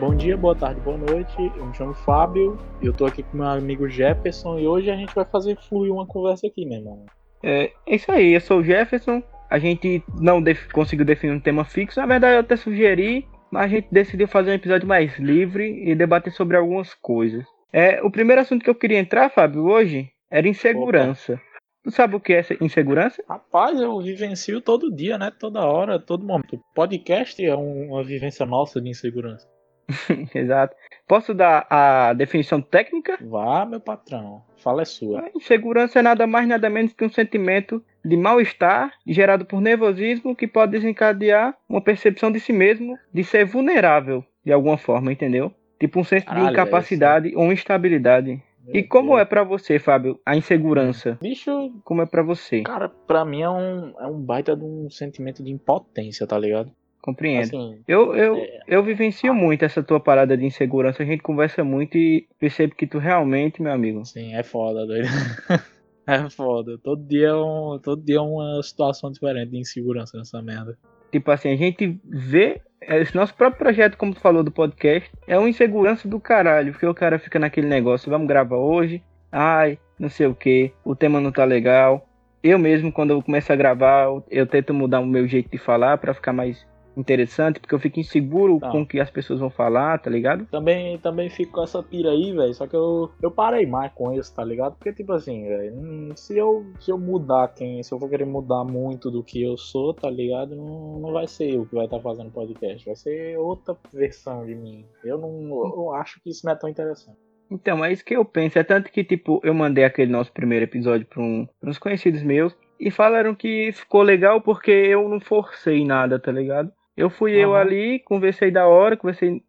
Bom dia, boa tarde, boa noite. Eu me chamo Fábio e eu tô aqui com meu amigo Jefferson e hoje a gente vai fazer fluir uma conversa aqui, meu irmão. É, é isso aí, eu sou o Jefferson. A gente não def conseguiu definir um tema fixo, na verdade eu até sugeri, mas a gente decidiu fazer um episódio mais livre e debater sobre algumas coisas. É, o primeiro assunto que eu queria entrar, Fábio, hoje era insegurança. Opa. Tu sabe o que é insegurança? Rapaz, eu vivencio todo dia, né? Toda hora, todo momento. Podcast é uma vivência nossa de insegurança. Exato. Posso dar a definição técnica? Vá, meu patrão. Fala é sua. A insegurança é nada mais nada menos que um sentimento de mal-estar gerado por nervosismo que pode desencadear uma percepção de si mesmo de ser vulnerável de alguma forma, entendeu? Tipo um senso Caralho, de incapacidade ou instabilidade. E como Deus. é para você, Fábio, a insegurança? Bicho, como é para você? Cara, para mim é um, é um baita de um sentimento de impotência, tá ligado? Compreendo. Assim, eu, eu, é... eu vivencio muito essa tua parada de insegurança. A gente conversa muito e percebo que tu realmente, meu amigo. Sim, é foda, doido. é foda. Todo dia, é um, todo dia é uma situação diferente de insegurança nessa merda. Tipo assim, a gente vê. Esse nosso próprio projeto, como tu falou do podcast, é uma insegurança do caralho. Porque o cara fica naquele negócio, vamos gravar hoje. Ai, não sei o que, o tema não tá legal. Eu mesmo, quando eu começo a gravar, eu tento mudar o meu jeito de falar para ficar mais interessante, porque eu fico inseguro com o que as pessoas vão falar, tá ligado? Também, também fico com essa pira aí, velho. Só que eu, eu parei mais com isso, tá ligado? Porque, tipo assim, velho, hum, se eu, se eu mudar quem, se eu for querer mudar muito do que eu sou, tá ligado? Não, não vai ser eu que vai estar tá fazendo podcast, vai ser outra versão de mim. Eu não eu acho que isso não é tão interessante. Então, é isso que eu penso. É tanto que, tipo, eu mandei aquele nosso primeiro episódio para um, uns conhecidos meus e falaram que ficou legal porque eu não forcei nada, tá ligado? Eu fui uhum. eu ali, conversei da hora, conversei,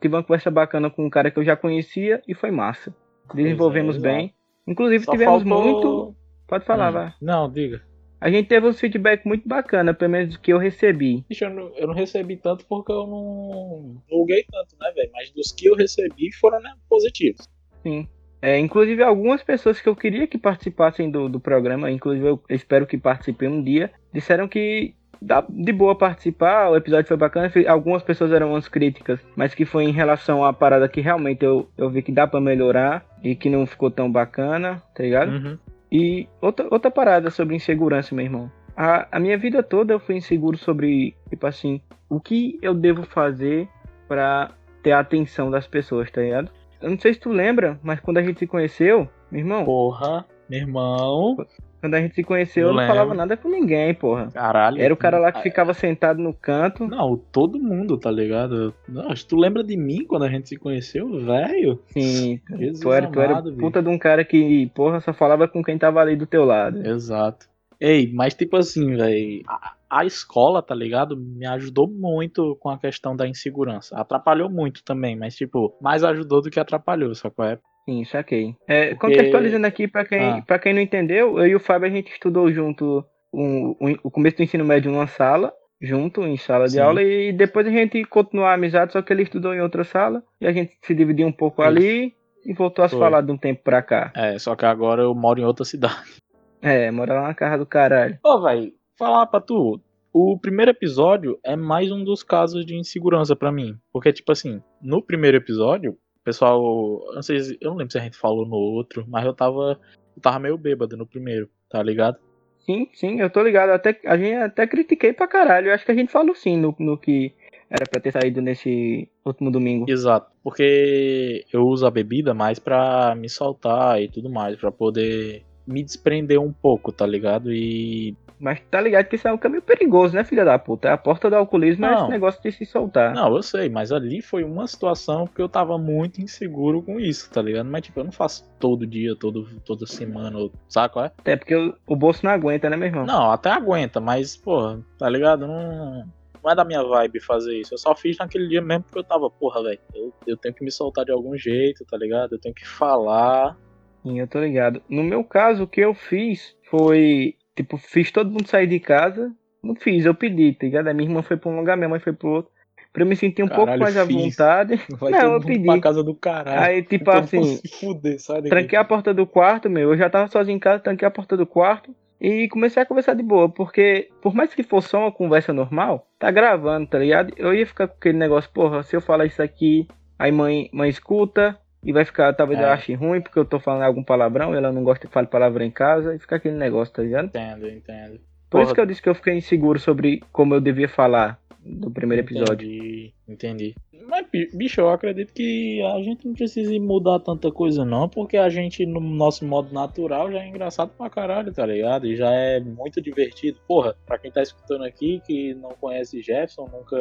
tive uma conversa bacana com um cara que eu já conhecia e foi massa. Desenvolvemos é, bem. Inclusive Só tivemos faltou... muito. Pode falar, hum. vai. Não, diga. A gente teve um feedback muito bacana, pelo menos do que eu recebi. eu não, eu não recebi tanto porque eu não julguei tanto, né, velho? Mas dos que eu recebi foram né, positivos. Sim. É, inclusive algumas pessoas que eu queria que participassem do, do programa, inclusive eu espero que participem um dia, disseram que dá de boa participar, o episódio foi bacana. Algumas pessoas eram umas críticas, mas que foi em relação à parada que realmente eu, eu vi que dá para melhorar e que não ficou tão bacana, tá ligado? Uhum. E outra, outra parada sobre insegurança, meu irmão. A, a minha vida toda eu fui inseguro sobre, tipo assim, o que eu devo fazer para ter a atenção das pessoas, tá ligado? Eu não sei se tu lembra, mas quando a gente se conheceu, meu irmão. Porra, meu irmão. Quando a gente se conheceu, eu não falava nada com ninguém, porra. Caralho. Era o cara lá que ficava sentado no canto. Não, todo mundo, tá ligado? Não, tu lembra de mim quando a gente se conheceu, velho? Sim. Jesus tu era, amado, tu era puta de um cara que, porra, só falava com quem tava ali do teu lado. Exato. Ei, mas tipo assim, velho, a, a, escola, tá ligado? Me ajudou muito com a questão da insegurança. Atrapalhou muito também, mas tipo, mais ajudou do que atrapalhou, sacou? É Sim, saquei. É, Porque... Contextualizando aqui, para quem, ah. Pra quem não entendeu, eu e o Fábio a gente estudou junto um, um, o começo do ensino médio numa sala, junto, em sala Sim. de aula, e depois a gente continuou a amizade, só que ele estudou em outra sala, e a gente se dividiu um pouco Isso. ali e voltou a se falar de um tempo pra cá. É, só que agora eu moro em outra cidade. É, mora lá na casa do caralho. Ô, vai, falar pra tu, o primeiro episódio é mais um dos casos de insegurança para mim. Porque, tipo assim, no primeiro episódio, pessoal, eu não sei, eu não lembro se a gente falou no outro, mas eu tava, eu tava meio bêbado no primeiro, tá ligado? Sim, sim, eu tô ligado. Até, a gente até critiquei pra caralho. Eu acho que a gente falou sim no, no que era pra ter saído nesse último domingo. Exato, porque eu uso a bebida mais pra me soltar e tudo mais, pra poder me desprender um pouco, tá ligado? E mas tá ligado que isso é um caminho perigoso, né, filha da puta? É a porta do alcoolismo não, é esse negócio de se soltar. Não, eu sei, mas ali foi uma situação que eu tava muito inseguro com isso, tá ligado? Mas, tipo, eu não faço todo dia, todo, toda semana, saco, é? Até porque o, o bolso não aguenta, né, meu irmão? Não, até aguenta, mas, pô, tá ligado? Não, não é da minha vibe fazer isso. Eu só fiz naquele dia mesmo porque eu tava, porra, velho, eu, eu tenho que me soltar de algum jeito, tá ligado? Eu tenho que falar. Sim, eu tô ligado. No meu caso, o que eu fiz foi Tipo, fiz todo mundo sair de casa. Não fiz, eu pedi, tá ligado? A minha irmã foi pra um lugar, minha mãe foi pro outro. Pra eu me sentir um caralho, pouco mais à vontade. Vai não, eu pedi. Pra casa do caralho. Aí, tipo então, assim. Fuder, tranquei a porta do quarto, meu. Eu já tava sozinho em casa, tranquei a porta do quarto. E comecei a conversar de boa, porque por mais que fosse só uma conversa normal, tá gravando, tá ligado? Eu ia ficar com aquele negócio, porra, se eu falar isso aqui, aí mãe, mãe escuta, e vai ficar, talvez é. ela ache ruim, porque eu tô falando algum palavrão, e ela não gosta de falar palavrão em casa, e fica aquele negócio, tá ligado? Entendo, entendo. Por Porra. isso que eu disse que eu fiquei inseguro sobre como eu devia falar do primeiro episódio. Entendi, entendi. Mas, bicho, eu acredito que a gente não precisa mudar tanta coisa, não, porque a gente, no nosso modo natural, já é engraçado pra caralho, tá ligado? E já é muito divertido. Porra, pra quem tá escutando aqui, que não conhece Jefferson, nunca.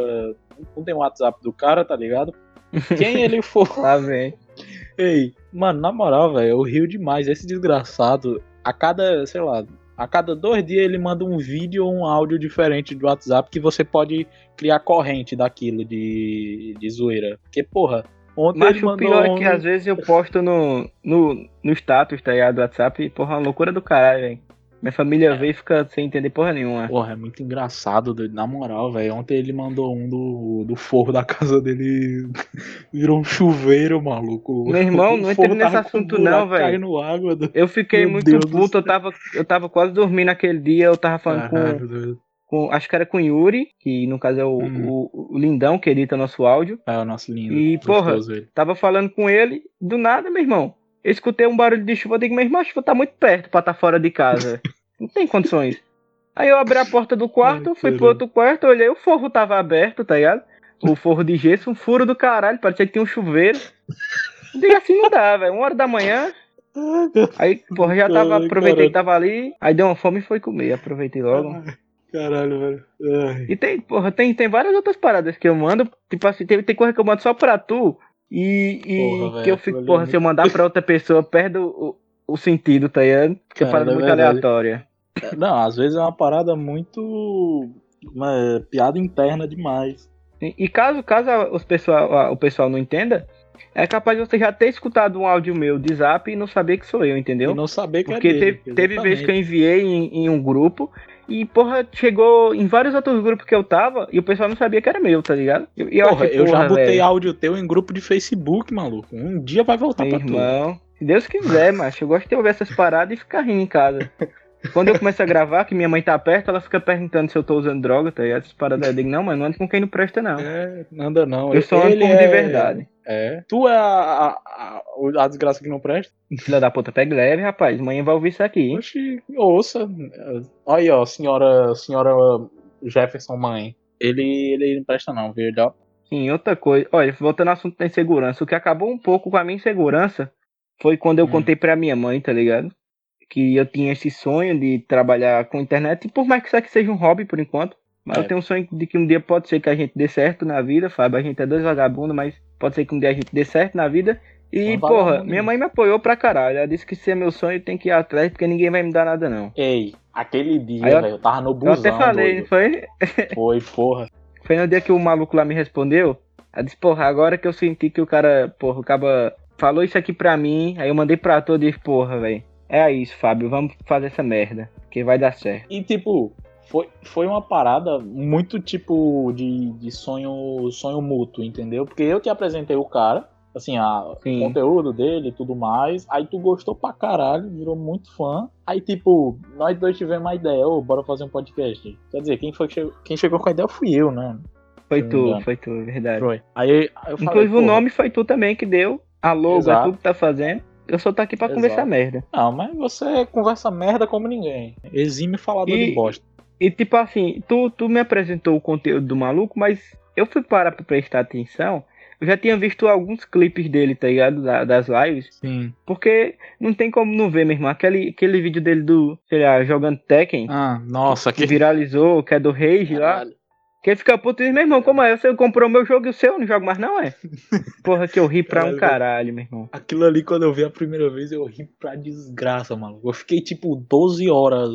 Não tem o WhatsApp do cara, tá ligado? Quem ele for. Tá bem. Ei, mano, na moral, velho, eu rio demais. Esse desgraçado, a cada, sei lá, a cada dois dias ele manda um vídeo ou um áudio diferente do WhatsApp que você pode criar corrente daquilo de, de zoeira. Porque, porra, ontem Mas ele o pior é que às vezes eu posto no, no, no status, tá ligado, do WhatsApp, e, porra, uma loucura do caralho, velho. Minha família é. vê e fica sem entender porra nenhuma. Porra, é muito engraçado, doido. Na moral, velho. Ontem ele mandou um do, do forro da casa dele. Virou um chuveiro, maluco. Meu irmão, não entrei nesse assunto, não, velho. Eu fiquei Meu muito Deus puto. Eu tava, eu tava quase dormindo aquele dia. Eu tava falando com, com. Acho que era com o Yuri, que no caso é o, hum. o, o, Lindão que edita nosso áudio. É, o nosso lindo. E, porra, tava falando com ele. Do nada, meu irmão. Eu escutei um barulho de chuva, eu digo, irmão, a chuva tá muito perto pra estar tá fora de casa. Não tem condições. Aí eu abri a porta do quarto, fui pro outro quarto, olhei, o forro tava aberto, tá ligado? O forro de gesso, um furo do caralho, parecia que tinha um chuveiro. Digo assim, não dá, velho. Uma hora da manhã. Aí, porra, já tava, aproveitei que tava ali, aí deu uma fome e foi comer, aproveitei logo. Caralho, velho. E tem, porra, tem, tem várias outras paradas que eu mando, tipo assim, tem, tem coisa que eu mando só pra tu, e, e porra, que eu fico, porra, se eu mandar pra outra pessoa, perde o, o sentido, tá ligado? Que é parada muito aleatória. Não, às vezes é uma parada muito. Uma piada interna demais. E, e caso, caso os pessoal, o pessoal não entenda, é capaz de você já ter escutado um áudio meu de zap e não saber que sou eu, entendeu? E não saber que Porque é dele, teve, teve vezes que eu enviei em, em, um grupo e, porra, chegou em vários outros grupos que eu tava e o pessoal não sabia que era meu, tá ligado? E, eu, porra, eu já botei véio. áudio teu em grupo de Facebook, maluco. Um dia vai voltar Meu pra irmão, tu. Se Deus quiser, macho. Eu gosto de ouvir essas paradas e ficar rindo em casa. Quando eu começo a gravar, que minha mãe tá perto, ela fica perguntando se eu tô usando droga, tá ligado? Essas paradas. Eu digo, não, mano, não anda com quem não presta, não. É, anda não. Eu sou um é... de verdade. É. Tu é a, a, a, a, desgraça que não presta? Filha da puta, pega leve, rapaz. Manhã vai ouvir isso aqui. Oxi, ouça. Aí, ó, senhora, senhora Jefferson mãe. Ele, ele não presta não, viu? Ele, ó. Sim, outra coisa. Olha, voltando ao assunto da insegurança. O que acabou um pouco com a minha insegurança foi quando eu hum. contei pra minha mãe, tá ligado? Que eu tinha esse sonho de trabalhar com internet, e por mais que isso aqui seja um hobby por enquanto, mas é. eu tenho um sonho de que um dia pode ser que a gente dê certo na vida, Fábio. A gente é dois vagabundos, mas pode ser que um dia a gente dê certo na vida. E, porra, minha mãe me apoiou pra caralho. Ela disse que se é meu sonho, tem que ir atrás, porque ninguém vai me dar nada, não. Ei, aquele dia, eu, eu tava no busão. Eu até falei, doido. foi? Foi, porra. Foi no dia que o maluco lá me respondeu. Ela disse, porra, agora que eu senti que o cara, porra, acaba falou isso aqui pra mim, aí eu mandei pra todo e porra, velho. É isso, Fábio, vamos fazer essa merda, que vai dar certo. E tipo, foi, foi uma parada muito tipo de, de sonho sonho mútuo, entendeu? Porque eu te apresentei o cara, assim, a, o conteúdo dele e tudo mais, aí tu gostou pra caralho, virou muito fã. Aí, tipo, nós dois tivemos uma ideia, ô, bora fazer um podcast. Quer dizer, quem, foi, quem chegou com a ideia fui eu, né? Foi tu, foi tu, verdade. Foi. Aí, aí eu falei, Inclusive o nome foi tu também que deu. A logo, Exato. é tudo que tá fazendo. Eu só tô aqui pra Exato. conversar merda. Não, mas você conversa merda como ninguém. Exime falador e, de bosta. E tipo assim, tu, tu me apresentou o conteúdo do maluco, mas eu fui parar pra prestar atenção. Eu já tinha visto alguns clipes dele, tá ligado? Da, das lives. Sim. Porque não tem como não ver, meu irmão. Aquele, aquele vídeo dele do, sei lá, jogando Tekken. Ah, nossa. Que, que viralizou, que é do Rage Caralho. lá. Quem fica puto diz, meu irmão, como é? Você comprou meu jogo e o seu? Não jogo mais, não é? Porra, que eu ri pra um caralho, meu irmão. Aquilo ali, quando eu vi a primeira vez, eu ri pra desgraça, mano. Eu fiquei, tipo, 12 horas,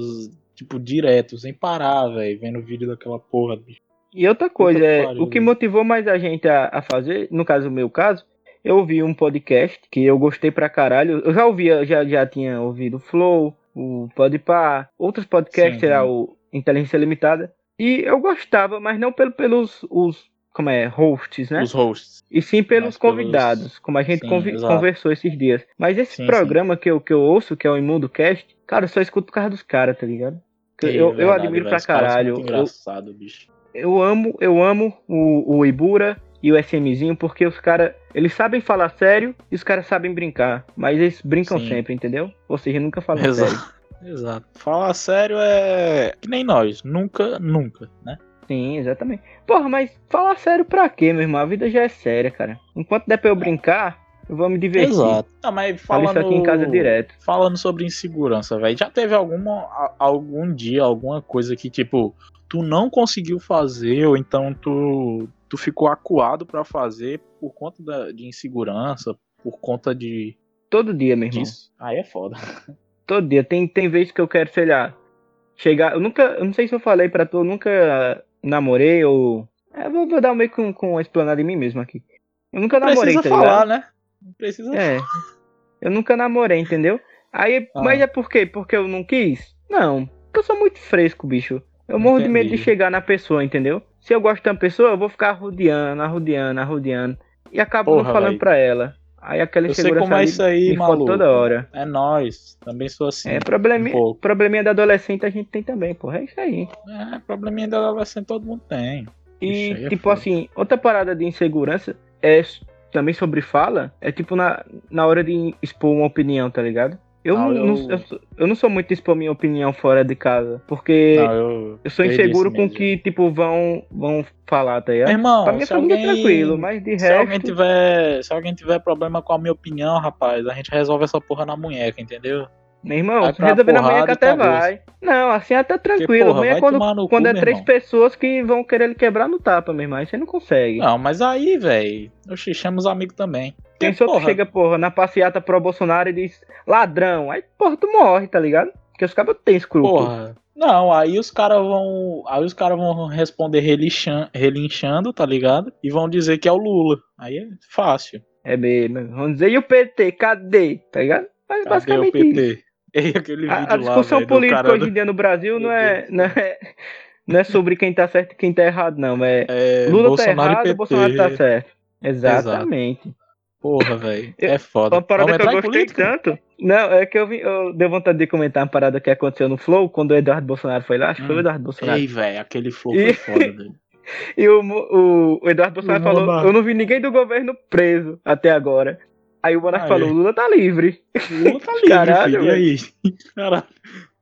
tipo, direto, sem parar, velho, vendo o vídeo daquela porra, bicho. E outra coisa, é, pariu, o que motivou mais a gente a, a fazer, no caso, o meu caso, eu ouvi um podcast que eu gostei pra caralho. Eu já ouvia, já, já tinha ouvido o Flow, o Podpah, outros podcasts, era o Inteligência Limitada. E eu gostava, mas não pelo, pelos os como é, hosts, né? Os hosts. E sim pelos Mas pelos- convidados, como a gente Sim, exato. conversou esses dias. Mas esse Sim, programa Que, eu, que eu ouço, que é o Imundo Cast, cara, eu só escuto por causa dos caras, tá ligado? Eu, Sim, eu, eu verdade, admiro velho, pra caralho. Eu, engraçado, bicho. eu amo, eu amo o, o Ibura e o SMzinho, porque os caras, eles sabem falar sério e os caras sabem brincar. Mas eles brincam Sim. sempre, entendeu? Ou seja, nunca falam sério. Exato. Falar sério é que nem nós. Nunca, nunca, né? Sim, exatamente. Porra, mas falar sério pra quê, meu irmão? A vida já é séria, cara. Enquanto der pra eu brincar, eu vou me divertir. Exato. Não, mas Falo falando, isso aqui em casa direto. falando sobre insegurança, velho. Já teve alguma, algum dia, alguma coisa que, tipo, tu não conseguiu fazer, ou então tu, tu ficou acuado pra fazer por conta da, de insegurança, por conta de Todo dia, meu irmão. disso? Aí é foda. Todo dia. Tem, tem vezes que eu quero, sei lá, chegar. Eu nunca. Eu não sei se eu falei pra tu, eu nunca namorei ou. É, vou, vou dar meio com, com uma explanada em mim mesmo aqui. Eu nunca namorei, Precisa tá falar, ligado? né? Não precisa É. Eu nunca namorei, entendeu? Aí, Ah. mas é por quê? Porque eu não quis? Não. Porque eu sou muito fresco, bicho. Eu morro de medo de Entendi. chegar na pessoa, entendeu? Se eu gosto de uma pessoa, eu vou ficar arrodeando, arrodeando, arrodeando. E acabo não Porra, falando véi. pra ela. Aí aquela Eu sei insegurança como é isso aí, maluco. toda hora. É nós. Também sou assim. É, probleminha, um probleminha da adolescente a gente tem também, porra. É isso aí. É, probleminha da adolescente todo mundo tem. E, Ixi, é tipo assim, outra parada de insegurança é também sobre fala, é tipo na, na hora de expor uma opinião, tá ligado? Eu Não, não, eu- eu sou- eu não sou muito de expor minha opinião fora de casa, porque Não, eu, eu sou inseguro com o que, tipo, vão, vão falar, tá ligado? Irmão, pra família alguém, é tranquilo, mas de se resto... alguém tiver, se alguém tiver problema com a minha opinião, rapaz, a gente resolve essa porra na munheca, entendeu? Meu irmão, Vai se pra resolver na manhã porrada que até vai. Não, assim até tranquilo. porra, Amanhã quando, quando cu, é três irmão. pessoas que vão querer lhe quebrar no tapa, meu irmão. Aí você não consegue. Não, mas aí, velho, oxi, chama os amigos também. Tem Porque, só que chega, porra, na passeata pro Bolsonaro e diz ladrão. Aí, porra, tu morre, tá ligado? Porque os cabos têm escrúpulo. Porra. Não, aí os caras vão. Aí os caras vão responder relinchando, relinchando, tá ligado? E vão dizer que é o Lula. Aí é fácil. É mesmo. Vamos dizer, e o PT, cadê? Tá ligado? Mas Cadê o basicamente isso. PT? E aquele vídeo A, a discussão lá, do política hoje do- em dia no Brasil não é, não é. Não é sobre quem tá certo e quem tá errado, não. É, É, Lula Bolsonaro tá e errado, PT. Bolsonaro tá certo. Exatamente. Porra, velho. É foda. Uma parada que eu gostei política? tanto. Não, é que eu, vi, eu dei vontade de comentar uma parada que aconteceu no Flow quando o Eduardo Bolsonaro foi lá. Acho que foi o Hum. Eduardo Bolsonaro. Ei, velho, aquele flow E- foi foda, velho. E o, o, o Eduardo Bolsonaro falou. Eu não vi ninguém do governo preso até agora. Aí o Monarca Ah, falou: é. Lula tá livre. Lula tá livre, Caralho, filho. E aí? Caralho.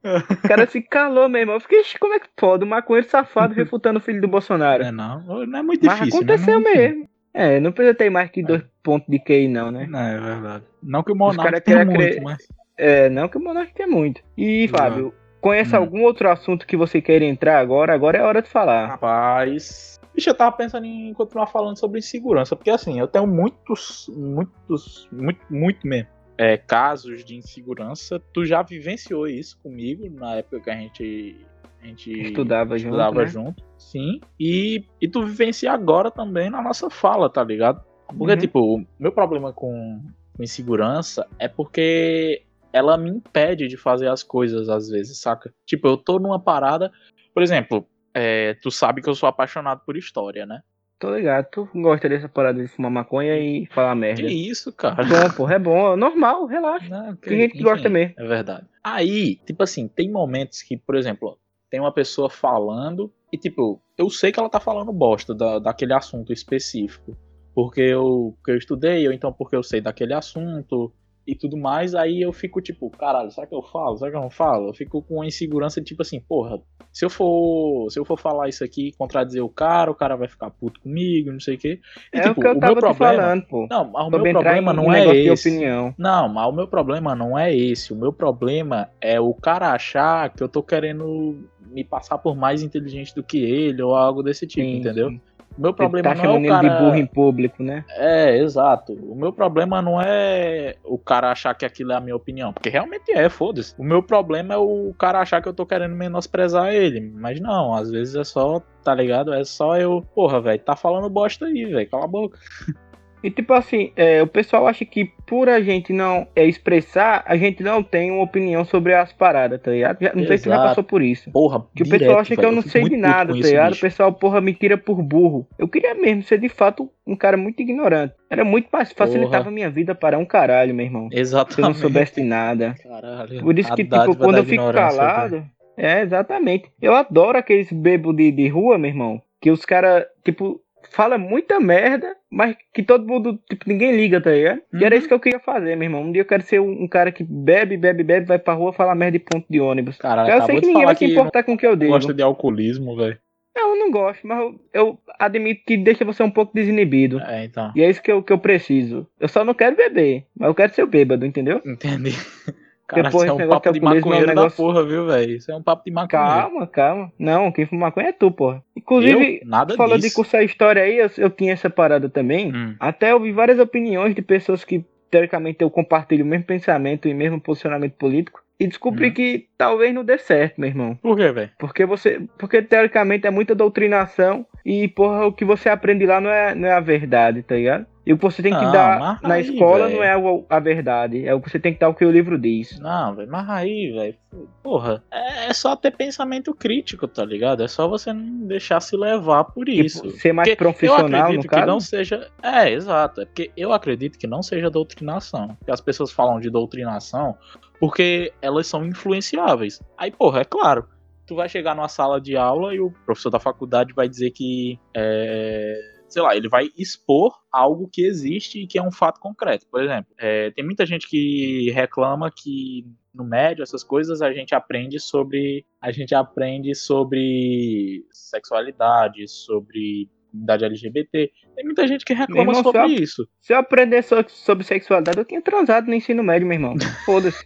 O cara se calou mesmo. Eu fiquei, "Ixi, como é que pode? O maconheiro safado refutando o filho do Bolsonaro. É, não, não é muito Mas difícil. aconteceu né? Não, mesmo. É, não precisa ter mais que dois pontos de QI, não, né? Não, é verdade. Não que o Monarca tenha muito, crer- mas... É, não que o Monarca quer muito. E. Fábio, conhece Hum. algum outro assunto que você queira entrar agora? Agora é hora de falar. Rapaz... Bicho, eu tava pensando em continuar falando sobre insegurança, porque assim, eu tenho muitos, muitos, muito, muito mesmo, é, casos de insegurança. Tu já vivenciou isso comigo na época que a gente... A gente Estudava junto, estudava né? junto, sim. E, e tu vivencia agora também na nossa fala, tá ligado? Porque, Uhum. tipo, o meu problema com, com insegurança é porque ela me impede de fazer as coisas às vezes, saca? Tipo, eu tô numa parada. Por exemplo, é, tu sabe que eu sou apaixonado por história, né? Tô ligado. Tu gosta dessa parada de fumar maconha e falar merda. Que isso, cara? É bom, porra, é bom. É normal, relaxa. Não, Tem gente que gosta mesmo. É verdade. Aí, tipo assim, tem momentos que, por exemplo, tem uma pessoa falando e, tipo, eu sei que ela tá falando bosta da, daquele assunto específico. Porque eu, porque eu estudei, ou então porque eu sei daquele assunto e tudo mais. Aí eu fico, tipo, caralho, será que eu falo? Será que eu não falo? Eu fico com uma insegurança, tipo assim, porra, se eu for, se eu for falar isso aqui e contradizer o cara, o cara vai ficar puto comigo, não sei o quê. E, É tipo, o que eu meu tava te problema. falando, pô. Não, mas o meu problema em não é de esse. opinião. Não, mas o meu problema não é esse. O meu problema é o cara achar que eu tô querendo me passar por mais inteligente do que ele ou algo desse tipo, Sim, entendeu? Meu problema tá não é o cara... de burro em público, né? É, exato. O meu problema não é o cara achar que aquilo é a minha opinião, porque realmente é, foda-se. O meu problema é o cara achar que eu tô querendo menosprezar ele, mas não, às vezes é só, tá ligado? É só eu, porra, velho, tá falando bosta aí, velho, cala a boca. E tipo assim, é, o pessoal acha que por a gente não é, expressar, a gente não tem uma opinião sobre as paradas, tá ligado? Já, não sei se você já passou por isso. Porra, Que direto, o pessoal acha que eu não fico sei de nada, tá ligado? O pessoal, porra, me tira por burro. Eu queria mesmo ser de fato um cara muito ignorante. Era muito mais facilitava a minha vida para um caralho, meu irmão. Se eu não Exatamente. soubesse de nada. Caralho. Por isso que, tipo, quando eu fico calado. É, exatamente. Eu adoro aqueles bebos de, de rua, meu irmão. Que os caras, tipo, fala muita merda, mas que todo mundo, tipo, ninguém liga, tá ligado? E era Uhum. isso que eu queria fazer, meu irmão. Um dia eu quero ser um, um cara que bebe, bebe, bebe, vai pra rua falar merda de ponto de ônibus. Caralho, eu sei que ninguém vai se importar com o que eu digo. gosta de alcoolismo, velho. Não, eu não gosto, mas eu, eu admito que deixa você um pouco desinibido. É, então. E é isso que eu, que eu preciso. Eu só não quero beber, mas eu quero ser o bêbado, entendeu? Entendi. Cara, Depois isso é um negócio papo de alcoolismo é um maconheiro da negócio- porra, viu, velho? Isso é um papo de maconheiro. Calma, calma. Não, quem fuma maconha é tu, porra. Inclusive, Eu? Nada falando de cursar história aí, eu, eu tinha essa parada também. Hum. Até eu vi várias opiniões de pessoas que, teoricamente, eu compartilho o mesmo pensamento e mesmo posicionamento político. E descobri Uhum. que talvez não dê certo, meu irmão. Por quê, velho? Porque você. Porque teoricamente é muita doutrinação e, porra, o que você aprende lá não é, não é a verdade, tá ligado? E o que você tem que Não, dar mas na aí, escola velho. não é o- a verdade. É o que você tem que dar o que o livro diz. Não, velho, mas aí, velho, porra, é, é só ter pensamento crítico, tá ligado? É só você não deixar se levar por isso. Tipo, ser mais Porque profissional, eu acredito no que caso. não seja. É, exato. É porque eu acredito que não seja doutrinação. Porque as pessoas falam de doutrinação porque elas são influenciáveis. Aí, porra, é claro. Tu vai chegar numa sala de aula e o professor da faculdade vai dizer que. É, sei lá, ele vai expor algo que existe e que é um fato concreto. Por exemplo, é, tem muita gente que reclama que no médio, essas coisas, a gente aprende sobre. A gente aprende sobre sexualidade, sobre comunidade LGBT. Tem muita gente que reclama irmão, sobre só- isso. Se eu aprender so- sobre sexualidade, eu tinha transado no ensino médio, meu irmão. Foda-se.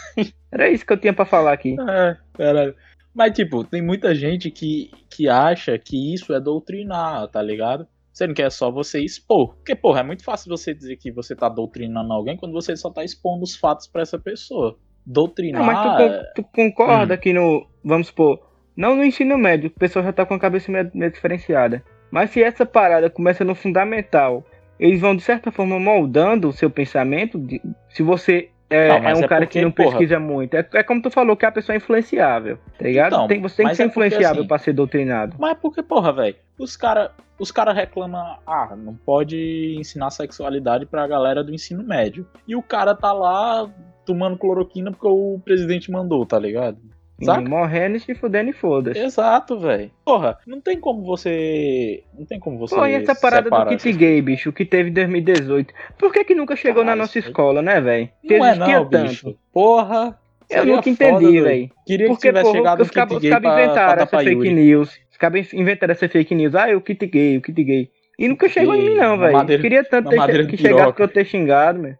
Era isso que eu tinha pra falar aqui. É, caralho. Mas, tipo, tem muita gente que, que acha que isso é doutrinar, tá ligado? Sendo que é só você expor. Porque, porra, é muito fácil você dizer que você tá doutrinando alguém quando você só tá expondo os fatos pra essa pessoa. Doutrinar. Não, mas tu, tu concorda que no. Vamos supor. Não no ensino médio, o pessoal já tá com a cabeça meio, meio diferenciada. Mas se essa parada começa no fundamental, eles vão, de certa forma, moldando o seu pensamento. de- se você é, Não, é um é cara porque, que não porra- pesquisa muito. É, é como tu falou, que a pessoa é influenciável, tá ligado? Então, Tem- você tem que ser é porque, influenciável assim, pra ser doutrinado. Mas porque, porra, velho, os caras os cara reclamam, ah, não pode ensinar sexualidade pra galera do ensino médio. E o cara tá lá tomando cloroquina porque o presidente mandou, tá ligado? Saca? E morrendo, se fudendo e foda-se. Exato, velho. Porra, não tem como você. Não tem como você. Pô, e essa parada do kit essas gay, bicho, que teve em 2018? Por que que nunca chegou na nossa escola, né, velho? Que Não é não, tanto. bicho. Porra. Eu nunca entendi, velho. Queria que Porque, tivesse porra, chegado os cabos pra, inventaram essa fake news. Os cabos inventaram essa fake news. Ah, o kit gay, o kit gay. E nunca chegou em mim, não, velho. Queria tanto ter que chegasse pra eu ter xingado, meu.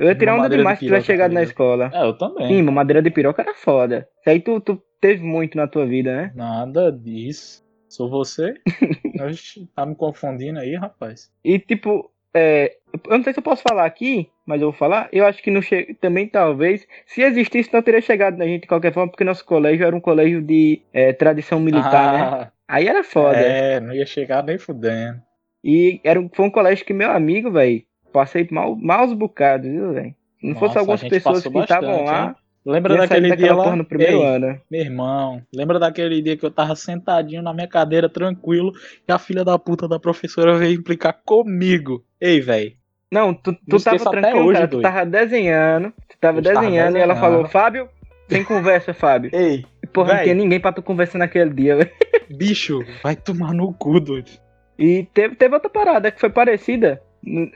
Eu ia tirar Na onda madeira demais de se tivesse chegado na escola. É, eu também. Sim, mas madeira de piroca era foda. Isso aí tu, tu teve muito na tua vida, né? Nada disso. Sou você? Tá me confundindo aí, rapaz. E tipo, é, eu não sei se eu posso falar aqui, mas eu vou falar. Eu acho que não che... também talvez, se existisse, não teria chegado na gente de qualquer forma, porque nosso colégio era um colégio de é, tradição militar, né? Ah, Aí era foda. É, não ia chegar nem fudendo. E era, um- foi um colégio que meu amigo, velho, passei mal, maus bocados, viu, velho? Não fosse Nossa, a algumas pessoas que estavam lá, hein? Lembra daquele dia lá? no primeiro Ei, ano. Meu irmão, lembra daquele dia que eu tava sentadinho na minha cadeira, tranquilo, e a filha da puta da professora veio implicar comigo. Ei, velho. Não, tu, Não tu tava esqueço até tranquilo, hoje, cara. Tu tava desenhando. Tu tava Eu tava desenhando e ela desenhando. falou, Fábio, sem conversa, Fábio. Ei, porra, não Véi. tinha ninguém pra tu conversar naquele dia, velho. bicho, vai tomar no cu, doido. E teve, teve outra parada que foi parecida.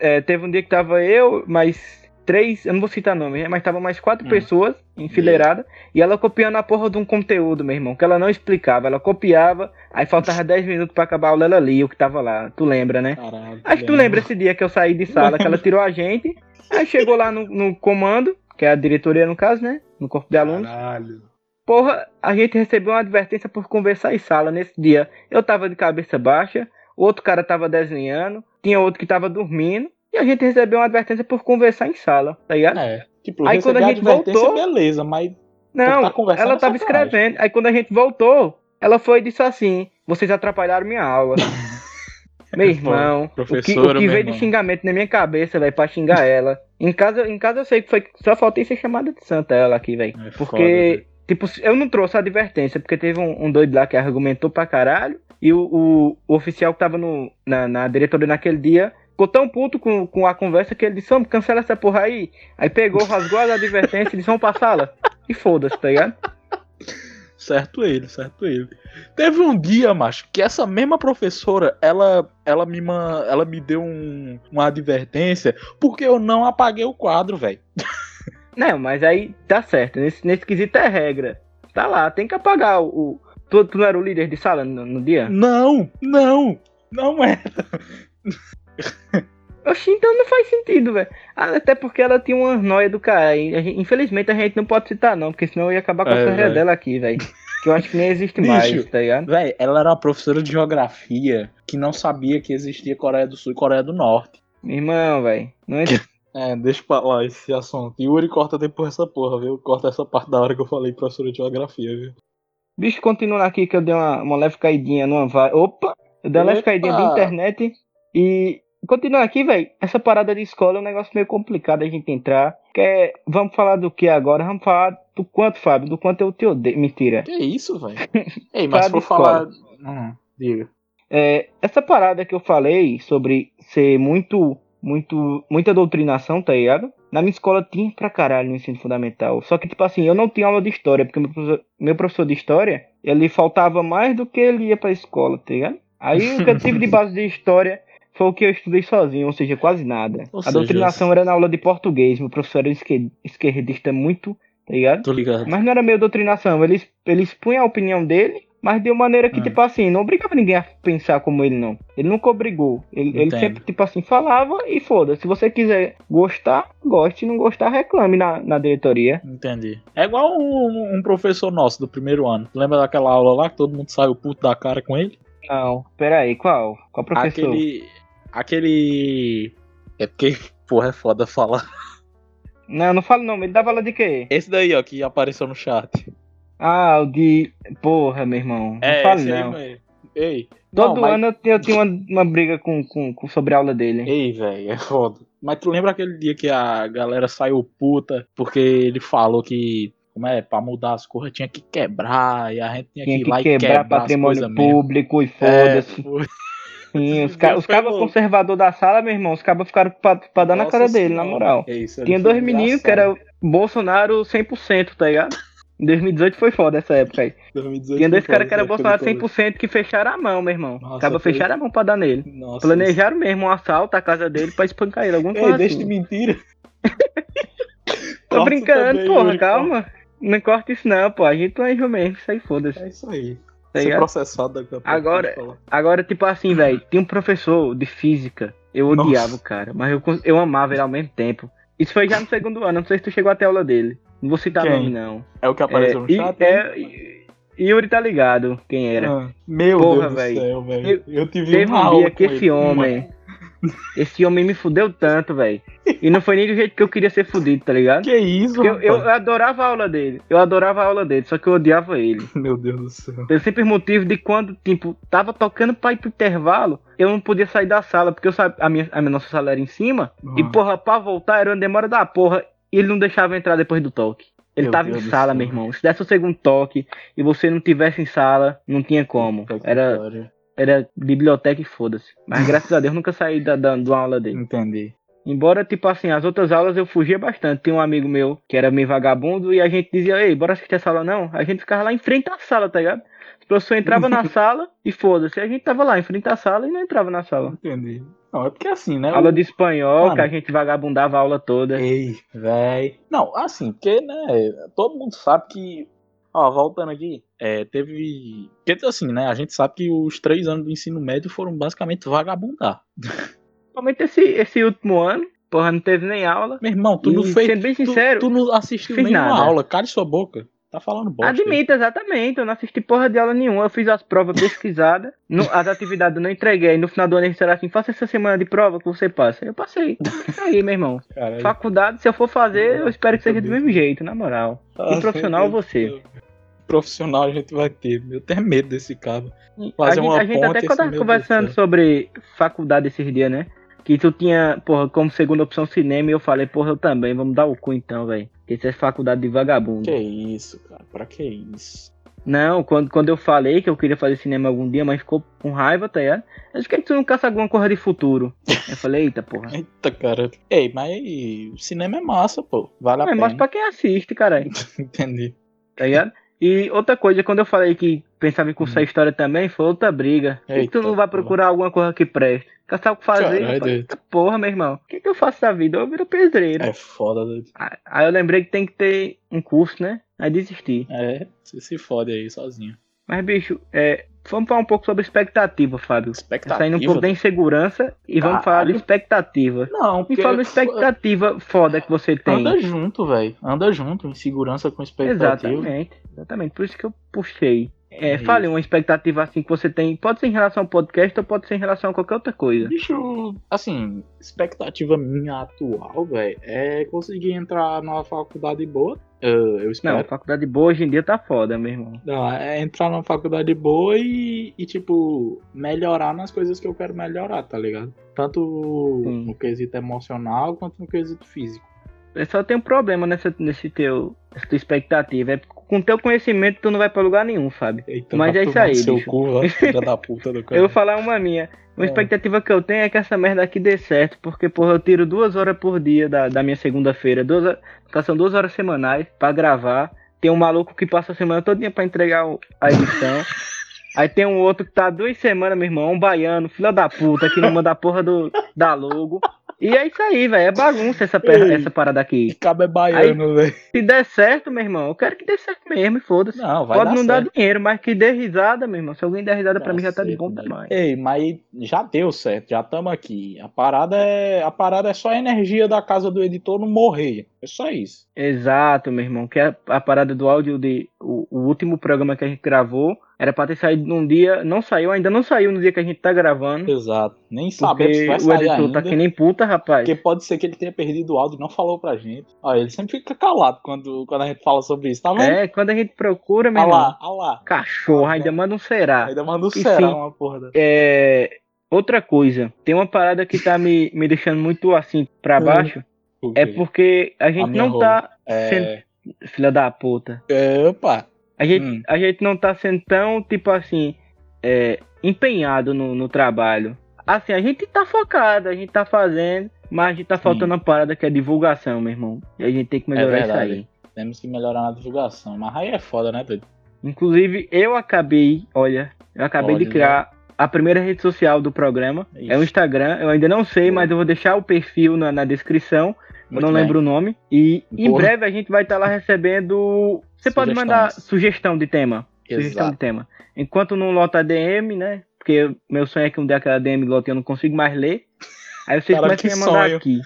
É, teve um dia que tava eu, mais três, eu não vou citar nome, né, mas tava mais quatro Hum. pessoas enfileiradas e ela copiando a porra de um conteúdo, meu irmão, que ela não explicava. Ela copiava, aí faltava 10 minutos pra acabar a aula, ela lia o que tava lá. Tu lembra, né? Caralho. Acho que tu lembra esse dia que eu saí de sala, que ela tirou a gente, aí chegou lá no, no comando, que é a diretoria no caso, né? No corpo de alunos. Caralho. Porra, a gente recebeu uma advertência por conversar em sala nesse dia. Eu tava de cabeça baixa, o outro cara tava desenhando, tinha outro que tava dormindo, e a gente recebeu uma advertência por conversar em sala, tá ligado? É, tipo, Aí quando a gente voltou- beleza, mas Não, tá ela tava sacanagem. escrevendo. Aí quando a gente voltou, ela foi e disse assim: vocês atrapalharam minha aula. Meu irmão, o que, o que veio de xingamento na minha cabeça, velho, pra xingar ela. Em casa, em casa eu sei que foi. Só faltei ser chamada de santa ela aqui, velho. É porque, foda, tipo, eu não trouxe a advertência, porque teve um, um doido lá que argumentou pra caralho. E o, o, o oficial que tava no, na, na diretoria naquele dia ficou tão puto com, com a conversa que ele disse: Vamos, cancela essa porra aí. Aí pegou, rasgou as advertências e disse: Vamos pra sala. E foda-se, tá ligado? Certo ele, certo ele. Teve um dia, macho, que essa mesma professora, ela, ela, me, ela me deu um, uma advertência porque eu não apaguei o quadro, velho. Não, mas aí tá certo. Nesse, nesse quesito é regra. Tá lá, tem que apagar o. o... Tu, tu não era o líder de sala no, no dia? Não, não, não era. Oxi, então não faz sentido, velho. Ah, até porque ela tinha uma noia do cara. infelizmente a gente não pode citar, não, porque senão eu ia acabar com a é, carreira dela aqui, velho. Que eu acho que nem existe Bicho, mais, tá ligado? Véi, ela era uma professora de geografia que não sabia que existia Coreia do Sul e Coreia do Norte. Irmão, velho. Não é... é, deixa pra lá esse assunto. Yuri corta depois essa porra, viu? Corta essa parte da hora que eu falei professora de geografia, viu? Bicho, continua aqui que eu dei uma, uma leve caidinha numa vai. Opa! Eu dei uma leve caidinha de internet e Continuando aqui, velho, essa parada de escola é um negócio meio complicado a gente entrar. Que é, vamos falar do que agora? Vamos falar do quanto, Fábio, do quanto eu te odeio. Mentira. Que isso, velho? Ei, mas se for falar. Hum, diga. É, essa parada que eu falei sobre ser muito, muito, muita doutrinação, tá ligado? Na minha escola tinha pra caralho no ensino fundamental. Só que, tipo assim, eu não tinha aula de história, porque meu professor, meu professor de história, ele faltava mais do que ele ia pra escola, tá ligado? Aí o que eu tive de base de história foi o que eu estudei sozinho, ou seja, quase nada. Ou a seja, doutrinação era na aula de português, meu professor era esquerdista muito, tá ligado? Tô ligado. Mas não era meio doutrinação, ele, ele expunha a opinião dele, mas de uma maneira que, ah. tipo assim, não obrigava ninguém a pensar como ele, não. Ele nunca obrigou. Ele, ele sempre, tipo assim, falava e foda. Se você quiser gostar, goste. Se não gostar, reclame na, na diretoria. Entendi. É igual um, um professor nosso do primeiro ano. Lembra daquela aula lá que todo mundo saiu puto da cara com ele? Não, peraí, qual? Qual professor? Aquele, Aquele. É porque, porra, é foda falar. Não, não falo não, ele dava aula de quê? Esse daí, ó, que apareceu no chat. Ah, o de. Porra, meu irmão. Não é, não. Aí, Ei. Todo não, ano mas... eu, tinha uma, uma briga com, com, com, sobre a aula dele. Ei, velho, é foda. Mas tu lembra aquele dia que a galera saiu puta porque ele falou que como é, pra mudar as coisas tinha que quebrar, e a gente tinha, tinha que ir lá quebrar, e quebrar patrimônio público mesmo. e foda-se. É, Sim, os, ca os cabos conservador da sala, meu irmão, os cabos ficaram pra, pra dar Nossa na cara dele, senhora. na moral. É isso, Tinha dois meninos que era Bolsonaro 100%, tá ligado? Em 2018 foi foda essa época aí. Tinha dois caras que era Bolsonaro 100% que fecharam a mão, meu irmão. Acaba foi... fecharam a mão pra dar nele. Nossa, Planejaram isso. mesmo um assalto à casa dele pra espancar ele. Alguma Ei, coisa deixa assim. de mentira. Tô brincando, também, porra, calma. Não corta isso não, pô. A gente planejou mesmo, isso aí foda-se. É isso aí. Tá ser processado daqui a pouco. Agora, agora tipo assim, velho, tinha um professor de física. Eu odiava Nossa. o cara, mas eu, eu amava ele ao mesmo tempo. Isso foi já no segundo ano, não sei se tu chegou até a aula dele. Não vou citar nome, não. É o que apareceu é, no chat? É, Yuri tá ligado quem era. Ah, meu Porra, Deus véio. do céu, velho. Eu, eu tive teve um dia que esse homem. Esse homem me fudeu tanto, velho. E não foi nem do jeito que eu queria ser fudido, tá ligado? Que isso, eu, eu, adorava a aula dele. Eu adorava a aula dele, só que eu odiava ele. Meu Deus do céu. Tem sempre motivo de quando, tipo, tava tocando pra ir pro intervalo, eu não podia sair da sala, porque eu sabia, a minha, a minha nossa sala era em cima. Uhum. E, porra, pra voltar era uma demora da porra. E ele não deixava entrar depois do toque. Ele meu tava Deus em sala, meu irmão. Se desse o segundo toque e você não tivesse em sala, não tinha como. Era, era biblioteca e foda-se. Mas graças a Deus nunca saí da, da, da aula dele. Entendi. Embora, tipo assim, as outras aulas eu fugia bastante. Tinha um amigo meu que era meio vagabundo e a gente dizia, ei, bora assistir essa aula não. A gente ficava lá em frente à sala, tá ligado? O professor entrava na sala e foda-se. A gente tava lá em frente à sala e não entrava na sala. Entendi. Não, é porque assim, né? Aula de espanhol, Mano, que a gente vagabundava a aula toda. Ei, véi. Não, assim, porque, né, todo mundo sabe que Ó, voltando aqui, é, teve. Porque assim, né? A gente sabe que os três anos do ensino médio foram basicamente vagabundar. Principalmente esse, esse último ano. Porra, não teve nem aula. Meu irmão, tu e, não fez. Sendo bem sincero, tu, tu não assistiu nenhuma nada. aula. Cale sua boca. Tá falando bosta. Admito, exatamente. Eu não assisti porra de aula nenhuma. Eu fiz as provas pesquisadas. as atividades eu não entreguei. No final do ano eles disseram assim: faça essa semana de prova que você passa. Eu passei. Aí, meu irmão. Caralho. Faculdade, se eu for fazer, eu espero que seja do mesmo jeito, na moral. Ah, e profissional você. profissional a gente vai ter? Eu tenho medo desse cara. Fazer a gente, a gente até quando conversando sobre faculdade esses dias, né? Que tu tinha, porra, como segunda opção cinema e eu falei, porra, eu também, vamos dar o cu então, velho. Que isso é faculdade de vagabundo. Que isso, cara, pra que isso? Não, quando, quando eu falei que eu queria fazer cinema algum dia, mas ficou com raiva, tá ligado? Eu disse que tu não caça alguma coisa de futuro. Eu falei, eita, porra. eita, cara. Ei, mas o cinema é massa, pô. Vale a é, pena. É massa pra quem assiste, cara. Entendi. Tá ligado? E outra coisa, quando eu falei que pensava em cursar hum. história também, foi outra briga. Eita, que tu não vai procurar porra. alguma coisa que preste? Caçar o que fazer? Caralho, falei, porra, meu irmão. O que, que eu faço da vida? Eu viro pedreiro. É foda, doido. Aí eu lembrei que tem que ter um curso, né? Aí desisti. É, você se fode aí sozinho. Mas, bicho, é, vamos falar um pouco sobre expectativa, Fábio. Expectativa? Saindo um pouco da insegurança e Caralho. vamos falar de expectativa. Não, porque... Me fala expectativa foda que você tem. Anda junto, velho. Anda junto, insegurança com expectativa. Exatamente, exatamente. Por isso que eu puxei. É, é fale uma expectativa assim que você tem. Pode ser em relação ao podcast ou pode ser em relação a qualquer outra coisa. Bicho, assim, expectativa minha atual, velho, é conseguir entrar numa faculdade boa. Uh, eu espero. Não, faculdade boa hoje em dia tá foda, meu irmão. Não, é entrar numa faculdade boa e, e tipo, melhorar nas coisas que eu quero melhorar, tá ligado? Tanto Sim. no quesito emocional quanto no quesito físico. Eu só tem um problema nessa, nesse teu, nessa tua expectativa. É com teu conhecimento tu não vai pra lugar nenhum, Fábio. Eita, Mas é isso aí, seu bicho. Cu, da puta do cara. eu vou falar uma minha. Uma é. expectativa que eu tenho é que essa merda aqui dê certo, porque, porra, eu tiro duas horas por dia da, da minha segunda-feira. Duas, são duas horas semanais pra gravar. Tem um maluco que passa a semana todinha pra entregar a edição. Aí tem um outro que tá duas semanas, meu irmão, um baiano, filha da puta, que não manda a porra do, da logo. E é isso aí, velho. É bagunça essa, Ei, essa parada aqui. Cabo é baiano, velho. Se der certo, meu irmão, eu quero que dê certo mesmo, foda-se. Não, vai Pode dar não certo. dar dinheiro, mas que dê risada, meu irmão. Se alguém der risada dá pra mim, já tá de bom tamanho. Ei, mas já deu certo, já estamos aqui. A parada é. A parada é só a energia da casa do editor não morrer. É só isso. Exato, meu irmão. Que é a parada do áudio de. O, o último programa que a gente gravou era pra ter saído num dia, não saiu, ainda não saiu no dia que a gente tá gravando. Exato. Nem sabemos se vai sair o editor tá ainda. tá que nem puta, rapaz. Porque pode ser que ele tenha perdido o áudio e não falou pra gente. Ó, ele sempre fica calado quando, quando a gente fala sobre isso, tá vendo? É, quando a gente procura, meu ah irmão. Lá, ah lá. Cachorro, ainda manda um será. Ainda manda um será, uma porra. Da... É... Outra coisa, tem uma parada que tá me, me deixando muito assim pra hum. baixo. é porque a gente a não tá é... sendo... Filha da puta. É, opa. A gente, hum. a gente não tá sendo tão, tipo assim, é, empenhado no, no trabalho. Assim, a gente tá focado, a gente tá fazendo, mas a gente tá Sim. faltando uma parada que é divulgação, meu irmão. E a gente tem que melhorar é isso aí. Temos que melhorar na divulgação. Mas aí é foda, né, Pedro? Inclusive, eu acabei, olha, eu acabei olha, de criar a primeira rede social do programa. Isso. É o Instagram. Eu ainda não sei, mas eu vou deixar o perfil na, na descrição. Muito não bem. lembro o nome. E em breve a gente vai estar tá lá recebendo. Você pode mandar sugestão de tema. Exato. Sugestão de tema. Enquanto não lota a DM, né? Porque meu sonho é que um dia aquela DM lote eu não consigo mais ler. Aí vocês Cara, começam a mandar sonho. aqui.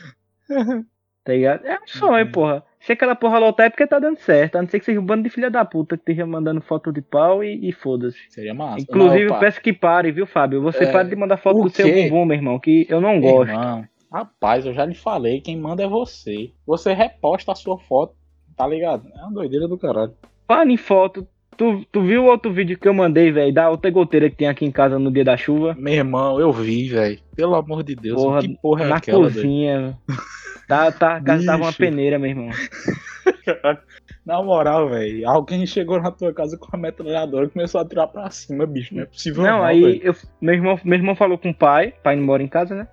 tá ligado? É um sonho, uhum. porra. Se aquela porra lotar é porque tá dando certo. A não ser que seja um bando de filha da puta que esteja mandando foto de pau e, e foda-se. Seria massa. Inclusive, não, peço que pare, viu, Fábio? Você é... pare de mandar foto do seu bumbum, meu irmão, que eu não gosto. Irmão, Rapaz, eu já lhe falei, quem manda é você. Você reposta a sua foto, tá ligado? É uma doideira do caralho. Fala em foto, tu, tu viu o outro vídeo que eu mandei, velho, da outra goteira que tem aqui em casa no dia da chuva? Meu irmão, eu vi, velho. Pelo amor de Deus, porra, que porra é na aquela? Na cozinha, tá, tá, casa tava uma peneira, meu irmão. Na moral, velho, alguém chegou na tua casa com a metralhadora e começou a atirar pra cima, bicho. Não é possível. Não, não aí eu, meu, irmão, meu irmão falou com o pai, pai não mora em casa, né?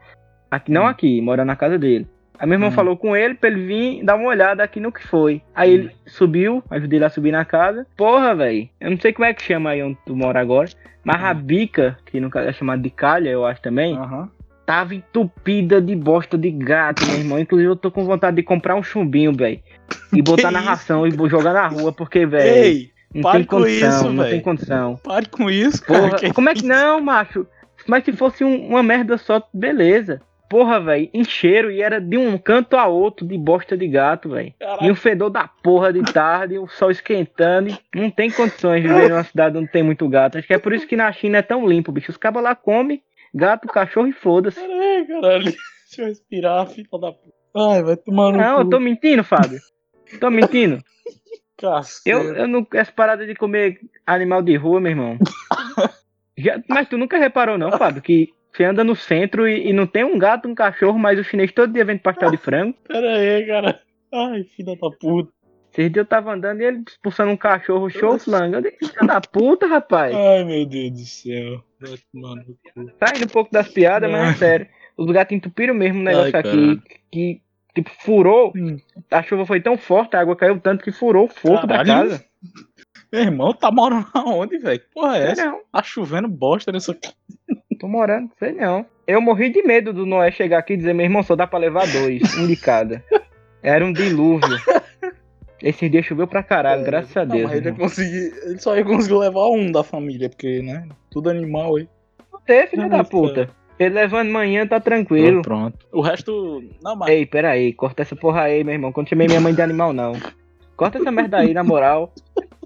Aqui, não hum. aqui, mora na casa dele. Aí meu irmão hum. falou com ele pra ele vir dar uma olhada aqui no que foi. Aí hum. ele subiu, ajudei ele a subir na casa. Porra, velho. Eu não sei como é que chama aí onde tu mora agora. Mas a hum. bica, que no caso é chamada de calha, eu acho também. Uhum. Tava entupida de bosta de gato, meu irmão. Inclusive, eu tô com vontade de comprar um chumbinho, velho. E botar na ração e jogar na rua, porque, velho. Não tem condição, isso, não tem condição. Pare com isso, cara. Porra, como é que não, macho? Mas se fosse um, uma merda só, beleza. Porra, velho, encheram e era de um canto a outro de bosta de gato, velho. E um fedor da porra de tarde, o sol esquentando. E não tem condições de viver numa cidade onde tem muito gato. Acho que é por isso que na China é tão limpo, bicho. Os cabas lá comem gato, cachorro e foda-se. Caralho, caralho. Deixa eu respirar, filha da puta. Ai, vai tomar no Não, cu. eu tô mentindo, Fábio. Tô mentindo. Eu, eu não. Essa parada de comer animal de rua, meu irmão. Já- mas tu nunca reparou, não, Fábio, que você anda no centro e, e não tem um gato, um cachorro, mas o chinês todo dia vende pastel de frango. Pera aí, cara. Ai, filha da puta. Esses dias eu tava andando e ele expulsando um cachorro show flango. Eu disse, filha da puta, rapaz. Ai, meu Deus do céu. Tá indo um pouco das piadas, mas é sério. Os gatos entupiram mesmo o negócio Ai, aqui. Que, tipo, furou. Hum. A chuva foi tão forte, a água caiu tanto que furou o fogo da casa. Meu irmão, tá morando aonde, velho? Que Porra, é Sei essa? não, Tá chovendo bosta nessa casa. Tô morando, sei não. Eu morri de medo do Noé chegar aqui e dizer, meu irmão, só dá pra levar dois, um de cada. Era um dilúvio. Esse dia choveu pra caralho, graças a Não, Deus. mas ele, conseguir, ele só ia conseguir levar um da família, porque, né? Tudo animal aí. Não tem, filho Não, da puta. Ele levando manhã, tá tranquilo. Pronto. O resto. Não, mas. Ei, pera aí, corta essa porra aí, meu irmão. Quando chamei minha mãe de animal, não. Corta essa merda aí, na moral.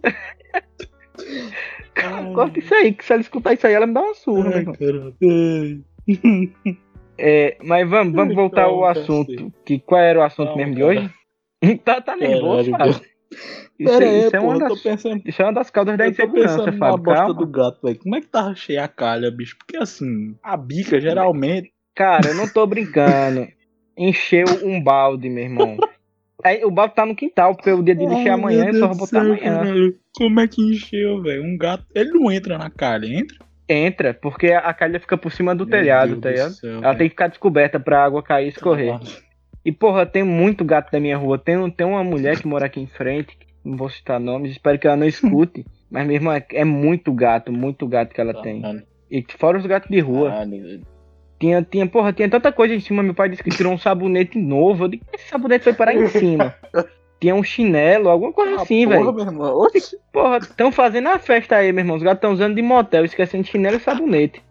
Corta isso aí, que se ela escutar isso aí, ela me dá uma surra, meu ai. Ai. É, mas vamos, vamos voltar ao Calma, assunto. Que, qual era o assunto Calma, mesmo de cara. hoje? tá, tá nervoso, Caralho, Fábio. Isso, Pera é- aí, isso é pô, uma das, pensando. isso é uma das causas da insegurança, Fábio. bosta Calma. do gato, velho. Como é que tava cheia a calha, bicho? Porque assim, a bica geralmente. Cara, eu não tô brincando. Encheu um balde, meu irmão. Aí, o balde tá no quintal, porque o dia de é Ai, amanhã, eu só vou botar céu, amanhã. caralho. Como é que encheu, velho? Um gato. Ele não entra na calha, entra? Entra, porque a calha fica por cima do Meu telhado, Deus tá do ligado? céu, Ela velho. tem que ficar descoberta pra água cair e escorrer. E, porra, tem muito gato da minha rua. Tem, tem uma mulher que mora aqui em frente, não vou citar nomes, espero que ela não escute. mas mesmo é, é muito gato, muito gato que ela tem. Caralho. E fora os gatos de rua. Caralho, velho. Tinha, tinha, porra, tinha tanta coisa em cima. Meu pai disse que tirou um sabonete novo. Eu digo, esse sabonete foi parar em cima. Tinha um chinelo, alguma coisa Ah, assim, porra, velho. meu irmão. Porra, estão fazendo a festa aí, meu irmão. Os gatos estão usando de motel, esquecendo de chinelo e sabonete.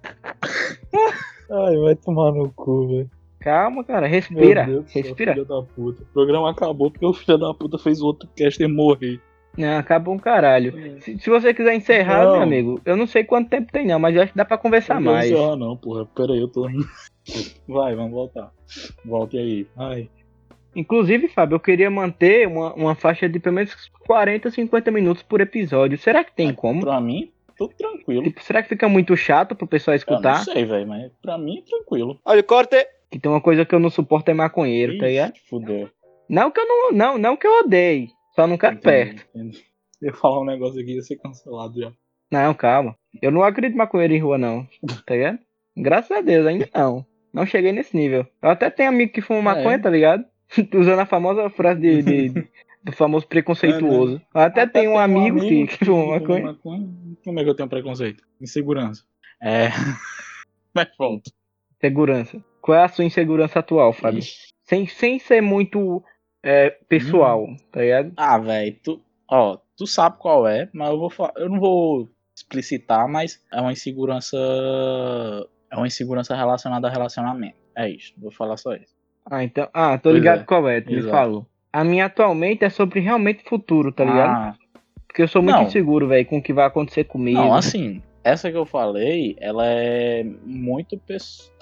Ai, vai tomar no cu, velho. Calma, cara, Meu respira. Deus do céu, respira. Filho da puta. O programa acabou porque o filho da puta fez o outro caster morrer. Não, acabou um caralho. Se, se você quiser encerrar, Não. meu amigo, eu não sei quanto tempo tem não, mas eu acho que dá pra conversar Não mais. encerrar, não, porra. Pera aí, eu tô rindo. Vai, vamos voltar. Volte aí. Ai. Inclusive, Fábio, eu queria manter uma, uma faixa de pelo menos 40, 50 minutos por episódio. Será que tem como? Pra mim, tudo tranquilo. Tipo, será que fica muito chato pro pessoal Eu não escutar? sei, velho, mas pra mim é tranquilo. Olha o corte. Que tem uma coisa que eu não suporto é maconheiro, tá ligado? Ixi, Fudeu. Não que eu não, não, não que eu odeie, só não quero perto. Entendi, entendi. Eu falar um negócio aqui ia ser cancelado já. Não, calma. Eu não acredito em maconheiro em rua, não. Tá ligado? Graças a Deus, ainda não. Não cheguei nesse nível. Eu até tenho amigo que fuma maconha, é? tá ligado? Usando a famosa frase de, de- do famoso preconceituoso. Eu até, tenho um amigo, que, que fuma maconha. maconha. Como é que eu tenho preconceito? Insegurança. É. Mas pronto. Segurança. Qual é a sua insegurança atual, Fábio? Ixi. Sem, sem ser muito é, pessoal, Hum. tá ligado? Ah, velho, tu, ó, tu sabe qual é, mas eu vou eu não vou explicitar, mas é uma insegurança é uma insegurança relacionada a relacionamento. É isso, vou falar só isso. Ah, então. Ah, tô Pois ligado é. qual é, tu me Exato. falou. A minha atualmente é sobre realmente futuro, tá ligado? Ah, Porque eu sou muito Não. inseguro, velho, com o que vai acontecer comigo. não, assim, essa que eu falei, ela é muito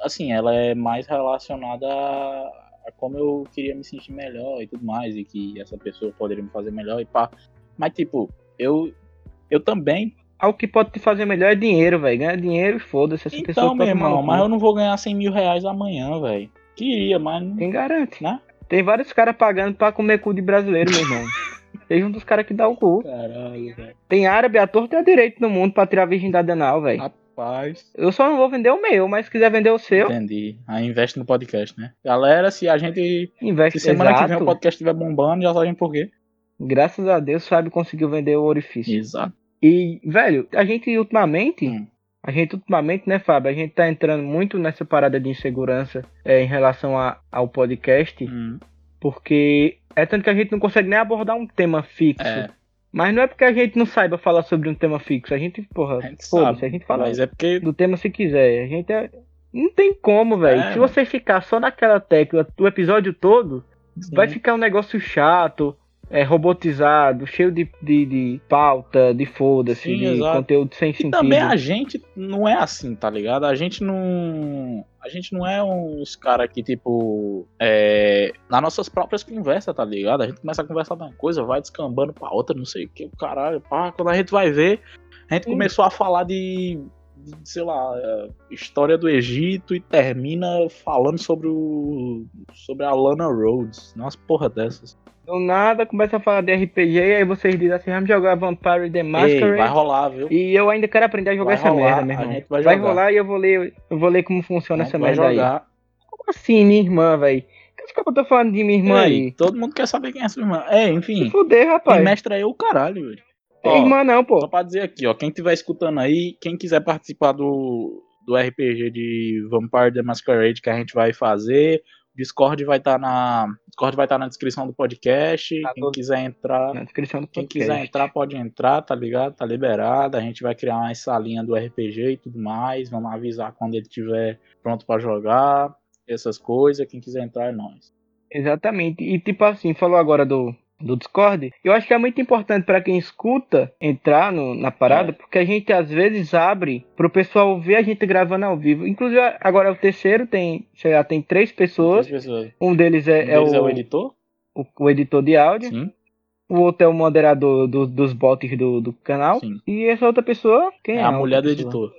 assim, ela é mais relacionada a, a como eu queria me sentir melhor e tudo mais e que essa pessoa poderia me fazer melhor e pá. Mas tipo, eu eu também Algo que pode te fazer melhor é dinheiro, velho. Ganhar dinheiro e foda-se. Essa pessoa Então, pode meu irmão, mas eu não vou ganhar 100 mil reais amanhã, velho. Queria, mas não. Quem garante? Né? Tem vários caras pagando pra comer cu de brasileiro, meu irmão. Seja um dos caras que dá o cu. Caralho, velho. Tem árabe, ator, tem direito no mundo pra tirar a virgindade anal, velho. Rapaz. Eu só não vou vender o meu, mas se quiser vender o seu, Entendi. Aí investe no podcast, né? Galera, se a gente. investe Se semana que vem exato. o podcast estiver bombando, já sabem por quê. Graças a Deus, sabe conseguiu vender o orifício. Exato. E, velho, a gente ultimamente, Hum. a gente ultimamente, né, Fábio, a gente tá entrando muito nessa parada de insegurança é, em relação a- ao podcast, Hum. porque é tanto que a gente não consegue nem abordar um tema fixo. É, Mas não é porque a gente não saiba falar sobre um tema fixo, a gente, porra, a gente sabe. a gente fala Mas é porque. do tema se quiser. A gente é... Não tem como, velho. É, se você ficar só naquela tecla o episódio todo, Sim. vai ficar um negócio chato. É, robotizado, cheio de, de, de pauta, de foda-se, Sim, de exato. conteúdo sem E sentido. também a gente não é assim, tá ligado? A gente não. A gente não é uns caras que, tipo. É, nas nossas próprias conversas, tá ligado? A gente começa a conversar de uma coisa, vai descambando pra outra, não sei o que, caralho. Pá, quando a gente vai ver, a gente Hum. começou a falar de. Sei lá, história do Egito e termina falando sobre o. sobre a Lana Rhodes. Nossa, porra dessas. Do nada começa a falar de RPG e aí vocês dizem assim, vamos jogar Vampire the Ei, Masquerade. vai rolar, viu? E eu ainda quero aprender a jogar Vai essa rolar, merda, meu a irmão. vai Vai, rolar e eu vou ler, eu vou ler como funciona essa vai merda aí. jogar. Como assim, minha irmã, velho? Que que eu tô falando de minha irmã Ei, aí? todo mundo quer saber quem é sua irmã. É, enfim. Se fuder, rapaz. Quem mestra é eu, caralho, velho. Ó, irmã não, pô. Só pra dizer aqui, ó, quem estiver escutando aí, quem quiser participar do, do RPG de Vampire the Masquerade que a gente vai fazer, o Discord vai estar na Discord vai estar na descrição do podcast. Tá quem todo- quiser entrar, Na descrição do quem quiser entrar pode entrar, tá ligado? Tá liberado. A gente vai criar uma salinha do RPG e tudo mais. Vamos avisar quando ele estiver pronto pra jogar, essas coisas. Quem quiser entrar é nós. Exatamente. E tipo assim, falou agora do, do Discord. Eu acho que é muito importante pra quem escuta entrar no- na parada, É. porque a gente às vezes abre pro pessoal ver a gente gravando ao vivo. Inclusive, agora é o terceiro, tem, sei lá, tem três pessoas. Três pessoas. Um deles é, Um é deles o, é o editor? o, o editor de áudio, Sim, o outro é o moderador do- dos bots do, do canal. sim. E essa outra pessoa, quem é? É a mulher do pessoa? editor.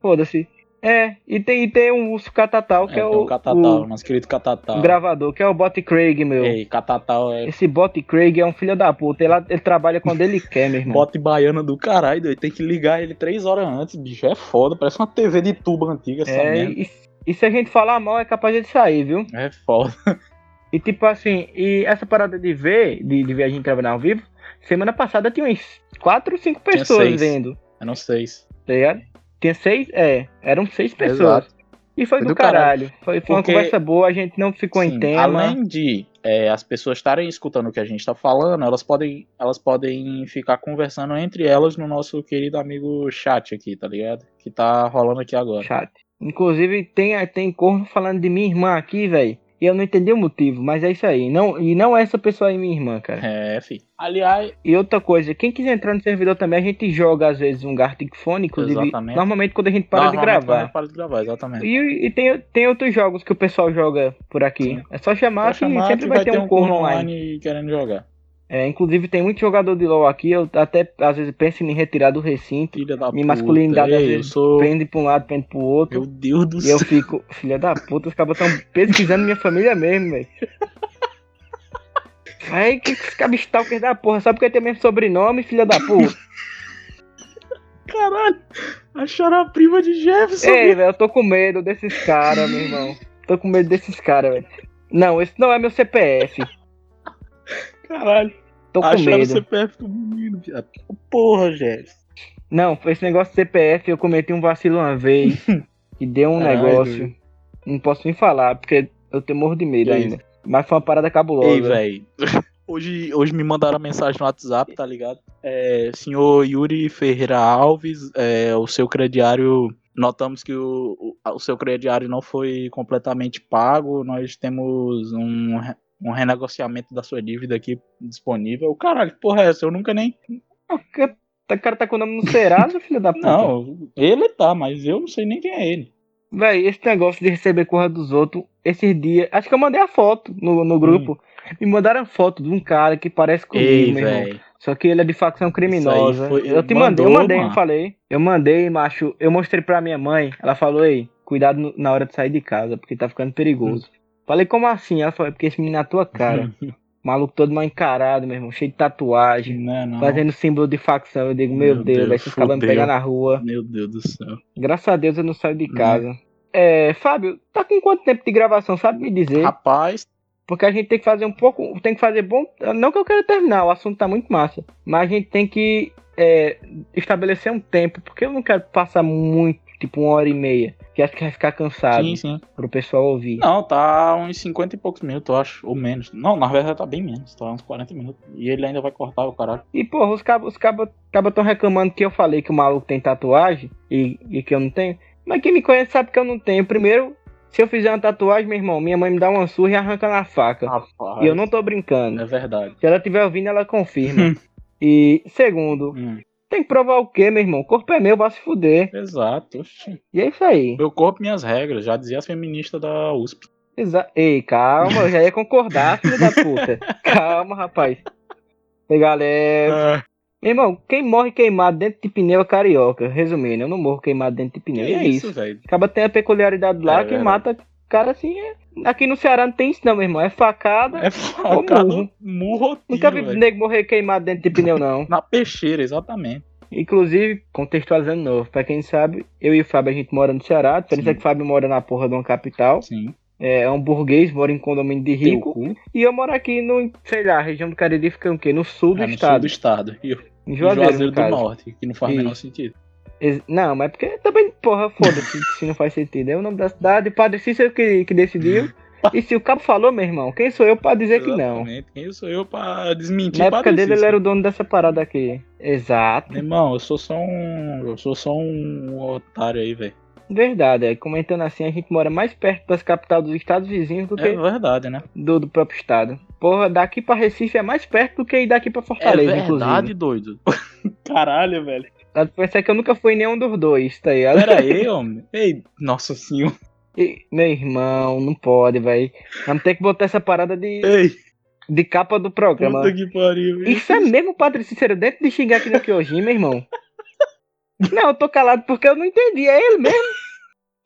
Foda-se. É, e tem, e tem um urso catatal, que é, tem o, o Catatal, o nosso querido Catatal. gravador, que é o bot Craig, meu. Ei, Catatal é Esse bot Craig é um filho da puta. Ele, ele trabalha quando ele quer, meu irmão. bote baiana do caralho, doido. Tem que ligar ele três horas antes, bicho. É foda, parece uma TV de tubo antiga essa é, merda. e, e se a gente falar mal, é capaz de sair, viu? É foda. E tipo assim, e essa parada de ver, de, de ver a gente trabalhar ao vivo, semana passada tinha uns 4 ou 5 Tinha pessoas vendo, Eu não sei. se- tá ligado? Tinha seis, é, eram seis pessoas. Exato. E foi, Foi do, do caralho. Foi, foi Porque- uma conversa boa, a gente não ficou em Sim, tema. Além de é, as pessoas estarem escutando o que a gente tá falando, elas podem, elas podem ficar conversando entre elas no nosso querido amigo chat aqui, tá ligado? Que tá rolando aqui agora. Chat. Inclusive, tem, tem corno falando de minha irmã aqui, velho. E eu não entendi o motivo, mas é isso aí. Não, e não é essa pessoa aí, minha irmã, cara. É, fi. Aliás, E outra coisa, quem quiser entrar no servidor também, a gente joga às vezes um Gartic Phone, inclusive. Exatamente. Normalmente quando a gente para de quando gravar. gente Para de gravar, exatamente. E, e tem, tem outros jogos que o pessoal joga por aqui. Sim. É só chamar, Pode chamar que sempre que vai, ter um corno online. online querendo jogar. É, inclusive tem muito jogador de LoL aqui, eu até às vezes penso em retirar do recinto. Filha da Minha puta. masculinidade às Ei, eu esse sou. Pende pra um lado, pende pro outro. Meu Deus do E eu céu. fico, filha da puta, os cabos estão pesquisando minha família mesmo, velho. Ai, que esse cabo stalker da porra, só porque tem mesmo sobrenome, filha da puta. Caralho. Acharam a prima de Jefferson. Ei, velho, eu tô com medo desses caras, meu irmão. Tô com medo desses caras, velho. Não, esse não é meu CPF. Caralho. Tô com Acharam o medo. CPF do menino, viado. Porra, Jefferson. Não, esse negócio de CPF eu cometi um vacilo uma vez. e deu um Caralho. negócio. Não posso nem falar, porque eu tenho morro de medo Que ainda. Mas foi uma parada cabulosa. Ei, velho. Hoje, hoje me mandaram mensagem no WhatsApp, tá ligado? É, senhor Yuri Ferreira Alves, é, o seu crediário. Notamos que o, o, o seu crediário não foi completamente pago. Nós temos um, um renegociamento da sua dívida aqui disponível. Caralho, que porra é essa? Eu nunca nem. O ca- O cara tá com o nome no Serasa, filho da puta. Não, ele tá, mas eu não sei nem quem é ele. Véi, esse negócio de receber corra dos outros, esses dias. Acho que eu mandei a foto no, no grupo. Me mandaram foto de um cara que parece comigo, Ei, meu irmão. Só que ele é de facção criminosa. foi- Eu te mandou, mandei, eu mandei, mano. eu falei. Eu mandei, macho. Eu mostrei pra minha mãe. Ela falou, ei, cuidado na hora de sair de casa, porque tá ficando perigoso. Falei, como assim? Ela falou, "É porque esse menino na tua cara. Maluco todo mal encarado, meu irmão, cheio de tatuagem, Não, não. fazendo símbolo de facção. Eu digo, meu, Meu Deus, Deus, vai esses cabos me pegar na rua. Meu Deus do céu. Graças a Deus eu não saio de Uhum. casa. É, Fábio, tá com quanto tempo de gravação? Sabe me dizer? Rapaz, Porque a gente tem que fazer um pouco. Tem que fazer bom. Não que eu quero terminar, o assunto tá muito massa. Mas a gente tem que é, estabelecer um tempo. Porque eu não quero passar muito, tipo uma hora e meia. Que acho que vai ficar cansado sim, sim. pro pessoal ouvir. Não, tá uns 50 e poucos minutos, eu acho. Ou menos. Não, na verdade tá bem menos. Tá uns 40 minutos. E ele ainda vai cortar o caralho. E, porra, os cabos os cabos cabos tão reclamando que eu falei que o maluco tem tatuagem e, e que eu não tenho. Mas quem me conhece sabe que eu não tenho. Primeiro, Se eu fizer uma tatuagem, meu irmão, minha mãe me dá uma surra e arranca na faca. Rapaz. E eu não tô brincando. É verdade. Se ela estiver ouvindo, ela confirma. e segundo, Hum, tem que provar o quê, meu irmão? O corpo é meu, vai se fuder. exato. oxi. E é isso aí. Meu corpo, minhas regras. Já dizia as feministas da USP. Exa Ei, calma, eu já ia concordar, filho da puta. Calma, rapaz. E galera. Meu irmão, quem morre queimado dentro de pneu é carioca. Resumindo, eu não morro queimado dentro de pneu. Que e é isso. velho. Acaba tem a peculiaridade lá É que verdade. mata cara assim. É... Aqui no Ceará não tem isso, não, meu irmão. É facada. É facado, murro. Nunca vi velho. nego morrer queimado dentro de pneu, não. Na peixeira, exatamente. Inclusive, contextualizando de novo, pra quem sabe, eu e o Fábio a gente mora no Ceará. A diferença Sim. é que o Fábio mora na porra de uma capital. Sim. É um burguês, mora em condomínio de rico. E eu moro aqui no, sei lá, região do Cariri fica o quê? No sul do É no sul estado. do estado. E o Em Juazeiro, Juazeiro, no do. Norte, que não faz o menor sentido. Não, mas porque também, porra, foda-se se não faz sentido. É o nome da cidade, Padre Cícero que, que decidiu. E se o cabo falou, meu irmão, quem sou eu pra dizer que não? Exatamente. Quem sou eu pra desmentir Na época dele ele era o dono dessa parada aqui. Exato. Meu irmão, eu sou só um. Eu sou só um otário aí, velho. Verdade, é. Comentando assim, a gente mora mais perto das capitais dos estados vizinhos do que É verdade, né? do, do próprio estado. Porra, daqui pra Recife é mais perto do que ir daqui pra É Fortaleza, verdade, inclusive. doido. Caralho, velho. Dá pra pensar que eu nunca fui em nenhum dos dois, tá ligado? Pera aí, homem. Ei, nossa senhora. E, meu irmão, não pode, velho. Vamos ter que botar essa parada de, Ei, de capa do programa. puta que pariu. Isso é mesmo Padre Cícero dentro de xingar aqui no Kyojin, meu irmão? Não, eu tô calado porque eu não entendi. É ele mesmo.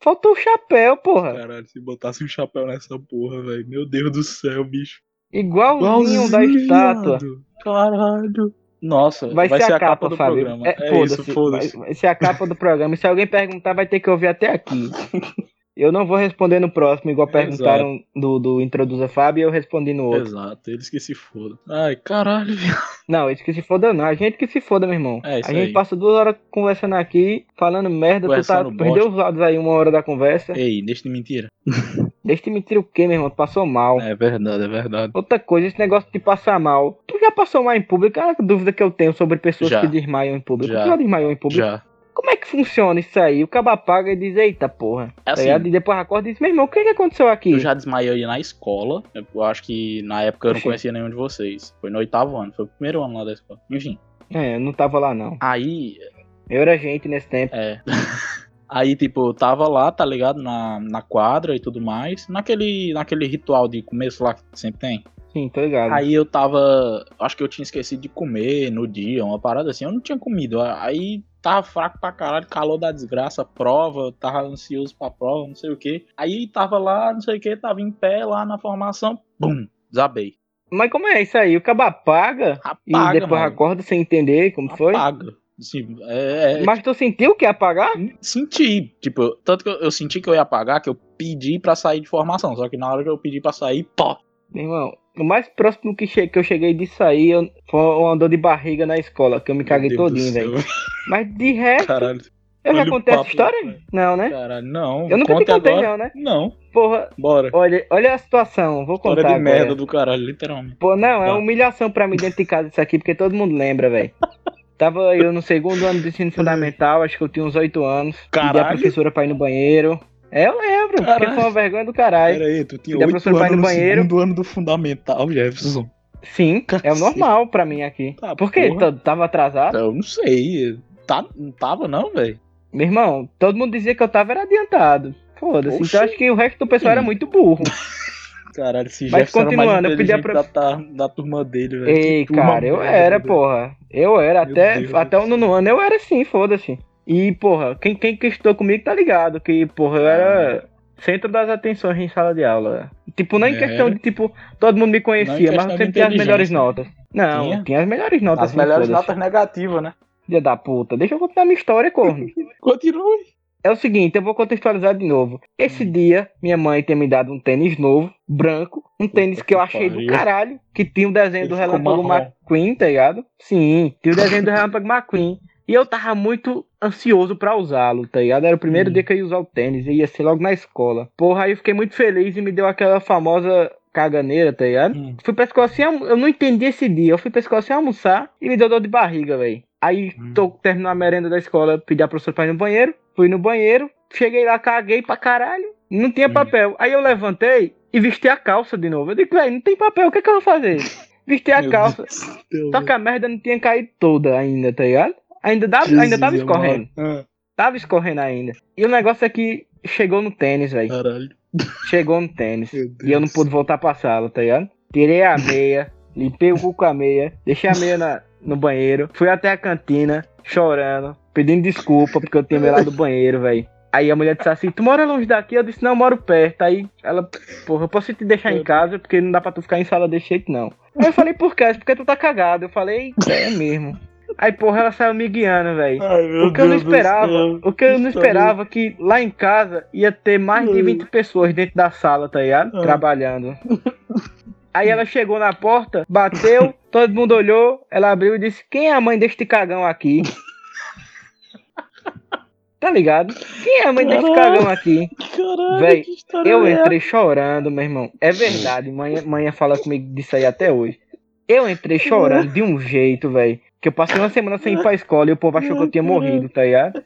Faltou o chapéu, porra. Caralho, se botasse um chapéu nessa porra, velho. Meu Deus do céu, bicho. Igualzinho da estátua. Caralho. Nossa, Vai, ser, a capa, do Fábio. programa. É, É, foda-se. isso, foda-se. Vai, vai ser a capa do programa. E se alguém perguntar, vai ter que ouvir até aqui. Eu não vou responder no próximo, igual Exato. perguntaram do, do Introduza Fábio e eu respondi no outro. Exato, eles que se fodam. Ai, caralho. Não, eles que se foda não. A gente que se foda, meu irmão. É isso a gente aí. passa duas horas conversando aqui, falando merda. Tu tá, Conversando perdeu os lados aí uma hora da conversa. Ei, deixa de mentira. Deixa de mentir o quê, meu irmão? Tu passou mal. É verdade, é verdade. Outra coisa, esse negócio de passar mal. Tu já passou mal em público? É a dúvida que eu tenho sobre pessoas Já. que desmaiam em público. Já. Tu já desmaiou em público? Já. Como é que funciona isso aí? O cabo apaga e diz, eita porra. É assim? E depois acorda e diz, meu irmão, o que, que aconteceu aqui? eu já desmaiei na escola. Eu acho que na época eu não conhecia nenhum de vocês. Foi no oitavo ano, foi o primeiro ano lá da escola. Enfim. É, eu não tava lá não. Aí, Eu era gente nesse tempo. é. Aí, tipo, eu tava lá, tá ligado? Na, na quadra e tudo mais. Naquele, naquele ritual de começo lá que sempre tem. Sim, tô ligado. Aí eu tava. Acho que eu tinha esquecido de comer no dia, uma parada assim. Eu não tinha comido. Aí tava fraco pra caralho, calor da desgraça, prova, tava ansioso pra prova, não sei o que. Aí tava lá, não sei o que, tava em pé lá na formação, bum, desabei. Mas como é isso aí? O cabo apaga, e Apaga, depois mano. acorda sem entender como foi? Apaga. Assim, é, é- Mas tu sentiu que ia apagar? Senti, tipo, tanto que eu, eu senti que eu ia apagar, que eu pedi pra sair de formação. Só que na hora que eu pedi pra sair, pó. Meu irmão, o mais próximo que, che- que eu cheguei disso aí eu- foi uma dor de barriga na escola, que eu me caguei Deus todinho, velho. Mas de resto, Caralho. eu já olha contei essa história? Não, né? Caralho, não. Eu nunca te conte contei, agora. não, né? Não, Porra, bora. olha, olha a situação, vou História contar de agora. merda do caralho, literalmente. Pô, não, é uma humilhação pra mim dentro de casa isso aqui, porque todo mundo lembra, velho. Tava eu no segundo ano de ensino fundamental, acho que eu tinha uns oito anos. Pedi a Caralho. professora pra ir no banheiro. É, eu lembro, porque Caralho. foi uma vergonha do caralho. Pera aí, tu tinha oito pra anos no no banheiro. segundo ano do fundamental, Jefferson. Sim, é o Cacete. normal pra mim aqui. Tá, Por quê? Tava atrasado? Eu não sei. Tá, não tava não, velho. Meu irmão, todo mundo dizia que eu tava era adiantado. Foda-se. Então acho que o resto do pessoal era Sim. muito burro. Caralho, esse Mas Jefferson era mais continuando, eu pedi a inteligente da, da turma dele, velho. Ei, turma cara, eu era, velho. porra. Eu era, Meu até, Deus até do o nono ano eu era assim, foda-se. E, porra, quem, quem que estudou comigo tá ligado, que, porra, eu era centro das atenções em sala de aula. Tipo, não em Era. questão de, tipo, todo mundo me conhecia, mas eu sempre tinha as melhores notas. Não, Tinha? tinha, as melhores notas. As melhores notas negativas, né? Filha da puta, deixa eu contar minha história, corno. Continue. É o seguinte, eu vou contextualizar de novo. Esse Hum. dia, minha mãe tinha me dado um tênis novo, branco, um tênis que eu achei do pariu. caralho, que tinha o desenho Ele do Relâmpago. McQueen, tá ligado? Sim, tinha o desenho do Relâmpago McQueen. E eu tava muito ansioso pra usá-lo, tá ligado? Era o primeiro Hum. dia que eu ia usar o tênis, e ia ser logo na escola. Porra, aí eu fiquei muito feliz e me deu aquela famosa caganeira, tá ligado? Hum. Fui pra escola sem almo- eu não entendi esse dia. Eu fui pra escola sem almoçar e me deu dor de barriga, velho. Aí Hum. tô terminando a merenda da escola, pedi a professora pra ir no banheiro, fui no banheiro, cheguei lá, caguei pra caralho. Não tinha Hum. papel. Aí eu levantei e vesti a calça de novo. Eu digo, velho, não tem papel, o que, é que eu vou fazer? Vesti a Meu calça. Deus Só que a merda não tinha caído toda ainda, tá ligado? Ainda, dava, velho. ainda tava Jesus, escorrendo. amado. Tava escorrendo ainda. E o negócio é que chegou no tênis, Ah, velho. Caralho. Chegou no tênis. E eu não pude voltar pra sala, tá ligado? Tirei a meia, limpei o cu com a meia, deixei a meia na- no banheiro, fui até a cantina, chorando, pedindo desculpa porque eu tinha meio lá do banheiro, velho. Aí a mulher disse assim, tu mora longe daqui? Eu disse, não, eu moro perto. Aí ela, porra, eu posso te deixar em casa porque não dá pra tu ficar em sala desse jeito, não. Aí eu falei, por quê? Porque tu tá cagado. Eu falei, é mesmo. Aí, porra, ela saiu me guiando, velho. O que eu não Deus esperava, o que eu não esperava que lá em casa ia ter mais de Hum. 20 pessoas dentro da sala, tá ligado? Ah. Trabalhando. Aí ela chegou na porta, bateu, todo mundo olhou, ela abriu e disse: Quem é a mãe deste cagão aqui? Tá ligado? Quem é a mãe deste Caralho. cagão aqui? Caralho, Véi, Eu é entrei chorando, meu irmão. É verdade, mãe, mãe fala comigo disso aí até hoje. Eu entrei chorando de um jeito, velho. Que eu passei uma semana sem ir pra escola e o povo achou que eu tinha morrido, tá ligado?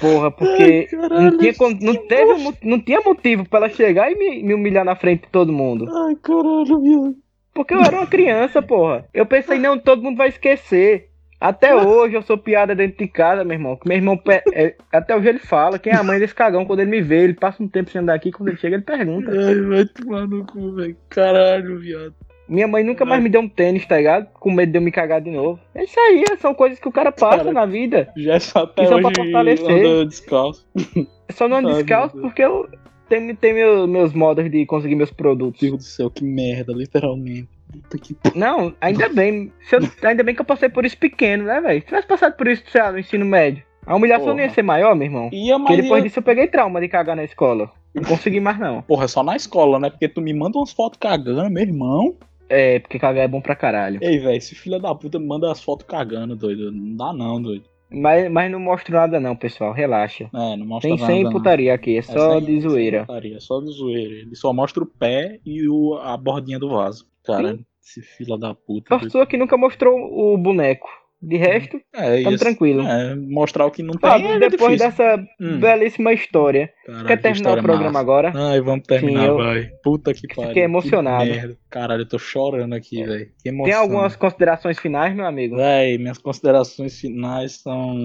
Porra, porque Ai, não, caralho, tinha, con- não, teve, mo- não tinha motivo pra ela chegar e me, me humilhar na frente de todo mundo. Ai, caralho, viado. Porque eu era uma criança, porra. Eu pensei, não, todo mundo vai esquecer. Até hoje eu sou piada dentro de casa, meu irmão. Que meu irmão, pe- é, até hoje ele fala, quem é a mãe desse cagão? Quando ele me vê, ele passa um tempo sem andar aqui, quando ele chega, ele pergunta. Ai, vai tomar no cu, velho. Caralho, viado. Minha mãe nunca mais me deu um tênis, tá ligado? Com medo de eu me cagar de novo. É isso aí, são coisas que o cara passa Cara, na vida. Já só até Isso é pra hoje fortalecer. anda descalço. Eu só não ando descalço meu porque eu tenho, tenho meu- meus modos de conseguir meus produtos. Deus do céu, que merda, literalmente. Puta que. Não, ainda bem. Eu- ainda bem que eu passei por isso pequeno, né, velho? Se tivesse passado por isso, sei lá, no ensino médio. A humilhação não ia Porra. ser maior, meu irmão. Ia, Porque mas depois ia... disso eu peguei trauma de cagar na escola. Não consegui mais, não. Porra, é só na escola, né? Porque tu me manda umas fotos cagando, meu irmão. É, porque cagar é bom pra caralho. Ei, velho, esse filho da puta me manda as fotos cagando, doido. Não dá não, doido. Mas, mas não mostro nada, não, pessoal. Relaxa. É, não mostra Tem nada. sem não. putaria aqui, é É só sem- de sem zoeira. putaria, É só de zoeira. Ele só mostra o pé e o, a bordinha do vaso. Cara, esse filho da puta. Só pessoa que nunca mostrou o boneco. De resto, É, tamo isso. tranquilo. É, mostrar o que não tem Fábio, é depois difícil. dessa Hum. belíssima história, quer que terminar o programa massa. agora? Ai, vamos terminar, Sim, eu- vai. Puta que Fiquei pariu. emocionado. Que merda. Caralho, eu tô chorando aqui, velho. Que emoção. Tem algumas considerações finais, meu amigo? Véi, minhas considerações finais são.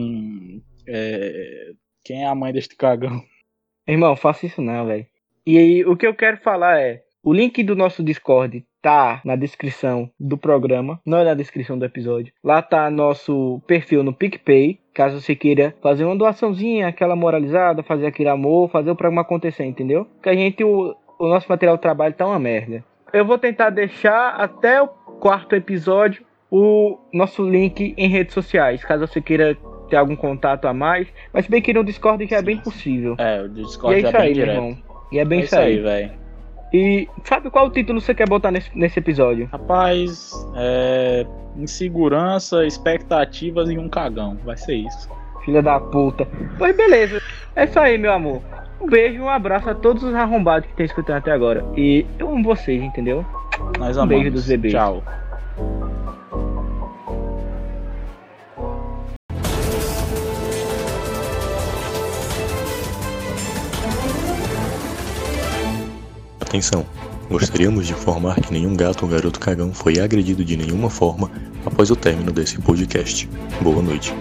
é, Quem é a mãe deste cagão? Irmão, faça isso não, velho. E aí, o que eu quero falar é: o link do nosso Discord tá na descrição do programa, não é na descrição do episódio. Lá tá nosso perfil no PicPay, caso você queira fazer uma doaçãozinha, aquela moralizada, fazer aquele amor, fazer o programa acontecer, entendeu? Que a gente, o, o nosso material de trabalho tá uma merda. Eu vou tentar deixar até o quarto episódio o nosso link em redes sociais, caso você queira ter algum contato a mais. Mas bem que no Discord já é bem possível. É, o E Discord é é, isso bem aí, direto. irmão. E é bem é isso aí. velho. E sabe qual título você quer botar nesse, nesse episódio? Rapaz, é. Insegurança, expectativas e um cagão. Vai ser isso. Filha da puta. Pois beleza. É isso aí, meu amor. Um beijo e um abraço a todos os arrombados que estão escutando até agora. E eu amo vocês, entendeu? Nós Um amamos. beijo dos bebês. Tchau. Atenção! Gostaríamos de informar que nenhum gato ou garoto cagão foi agredido de nenhuma forma após o término desse podcast. Boa noite.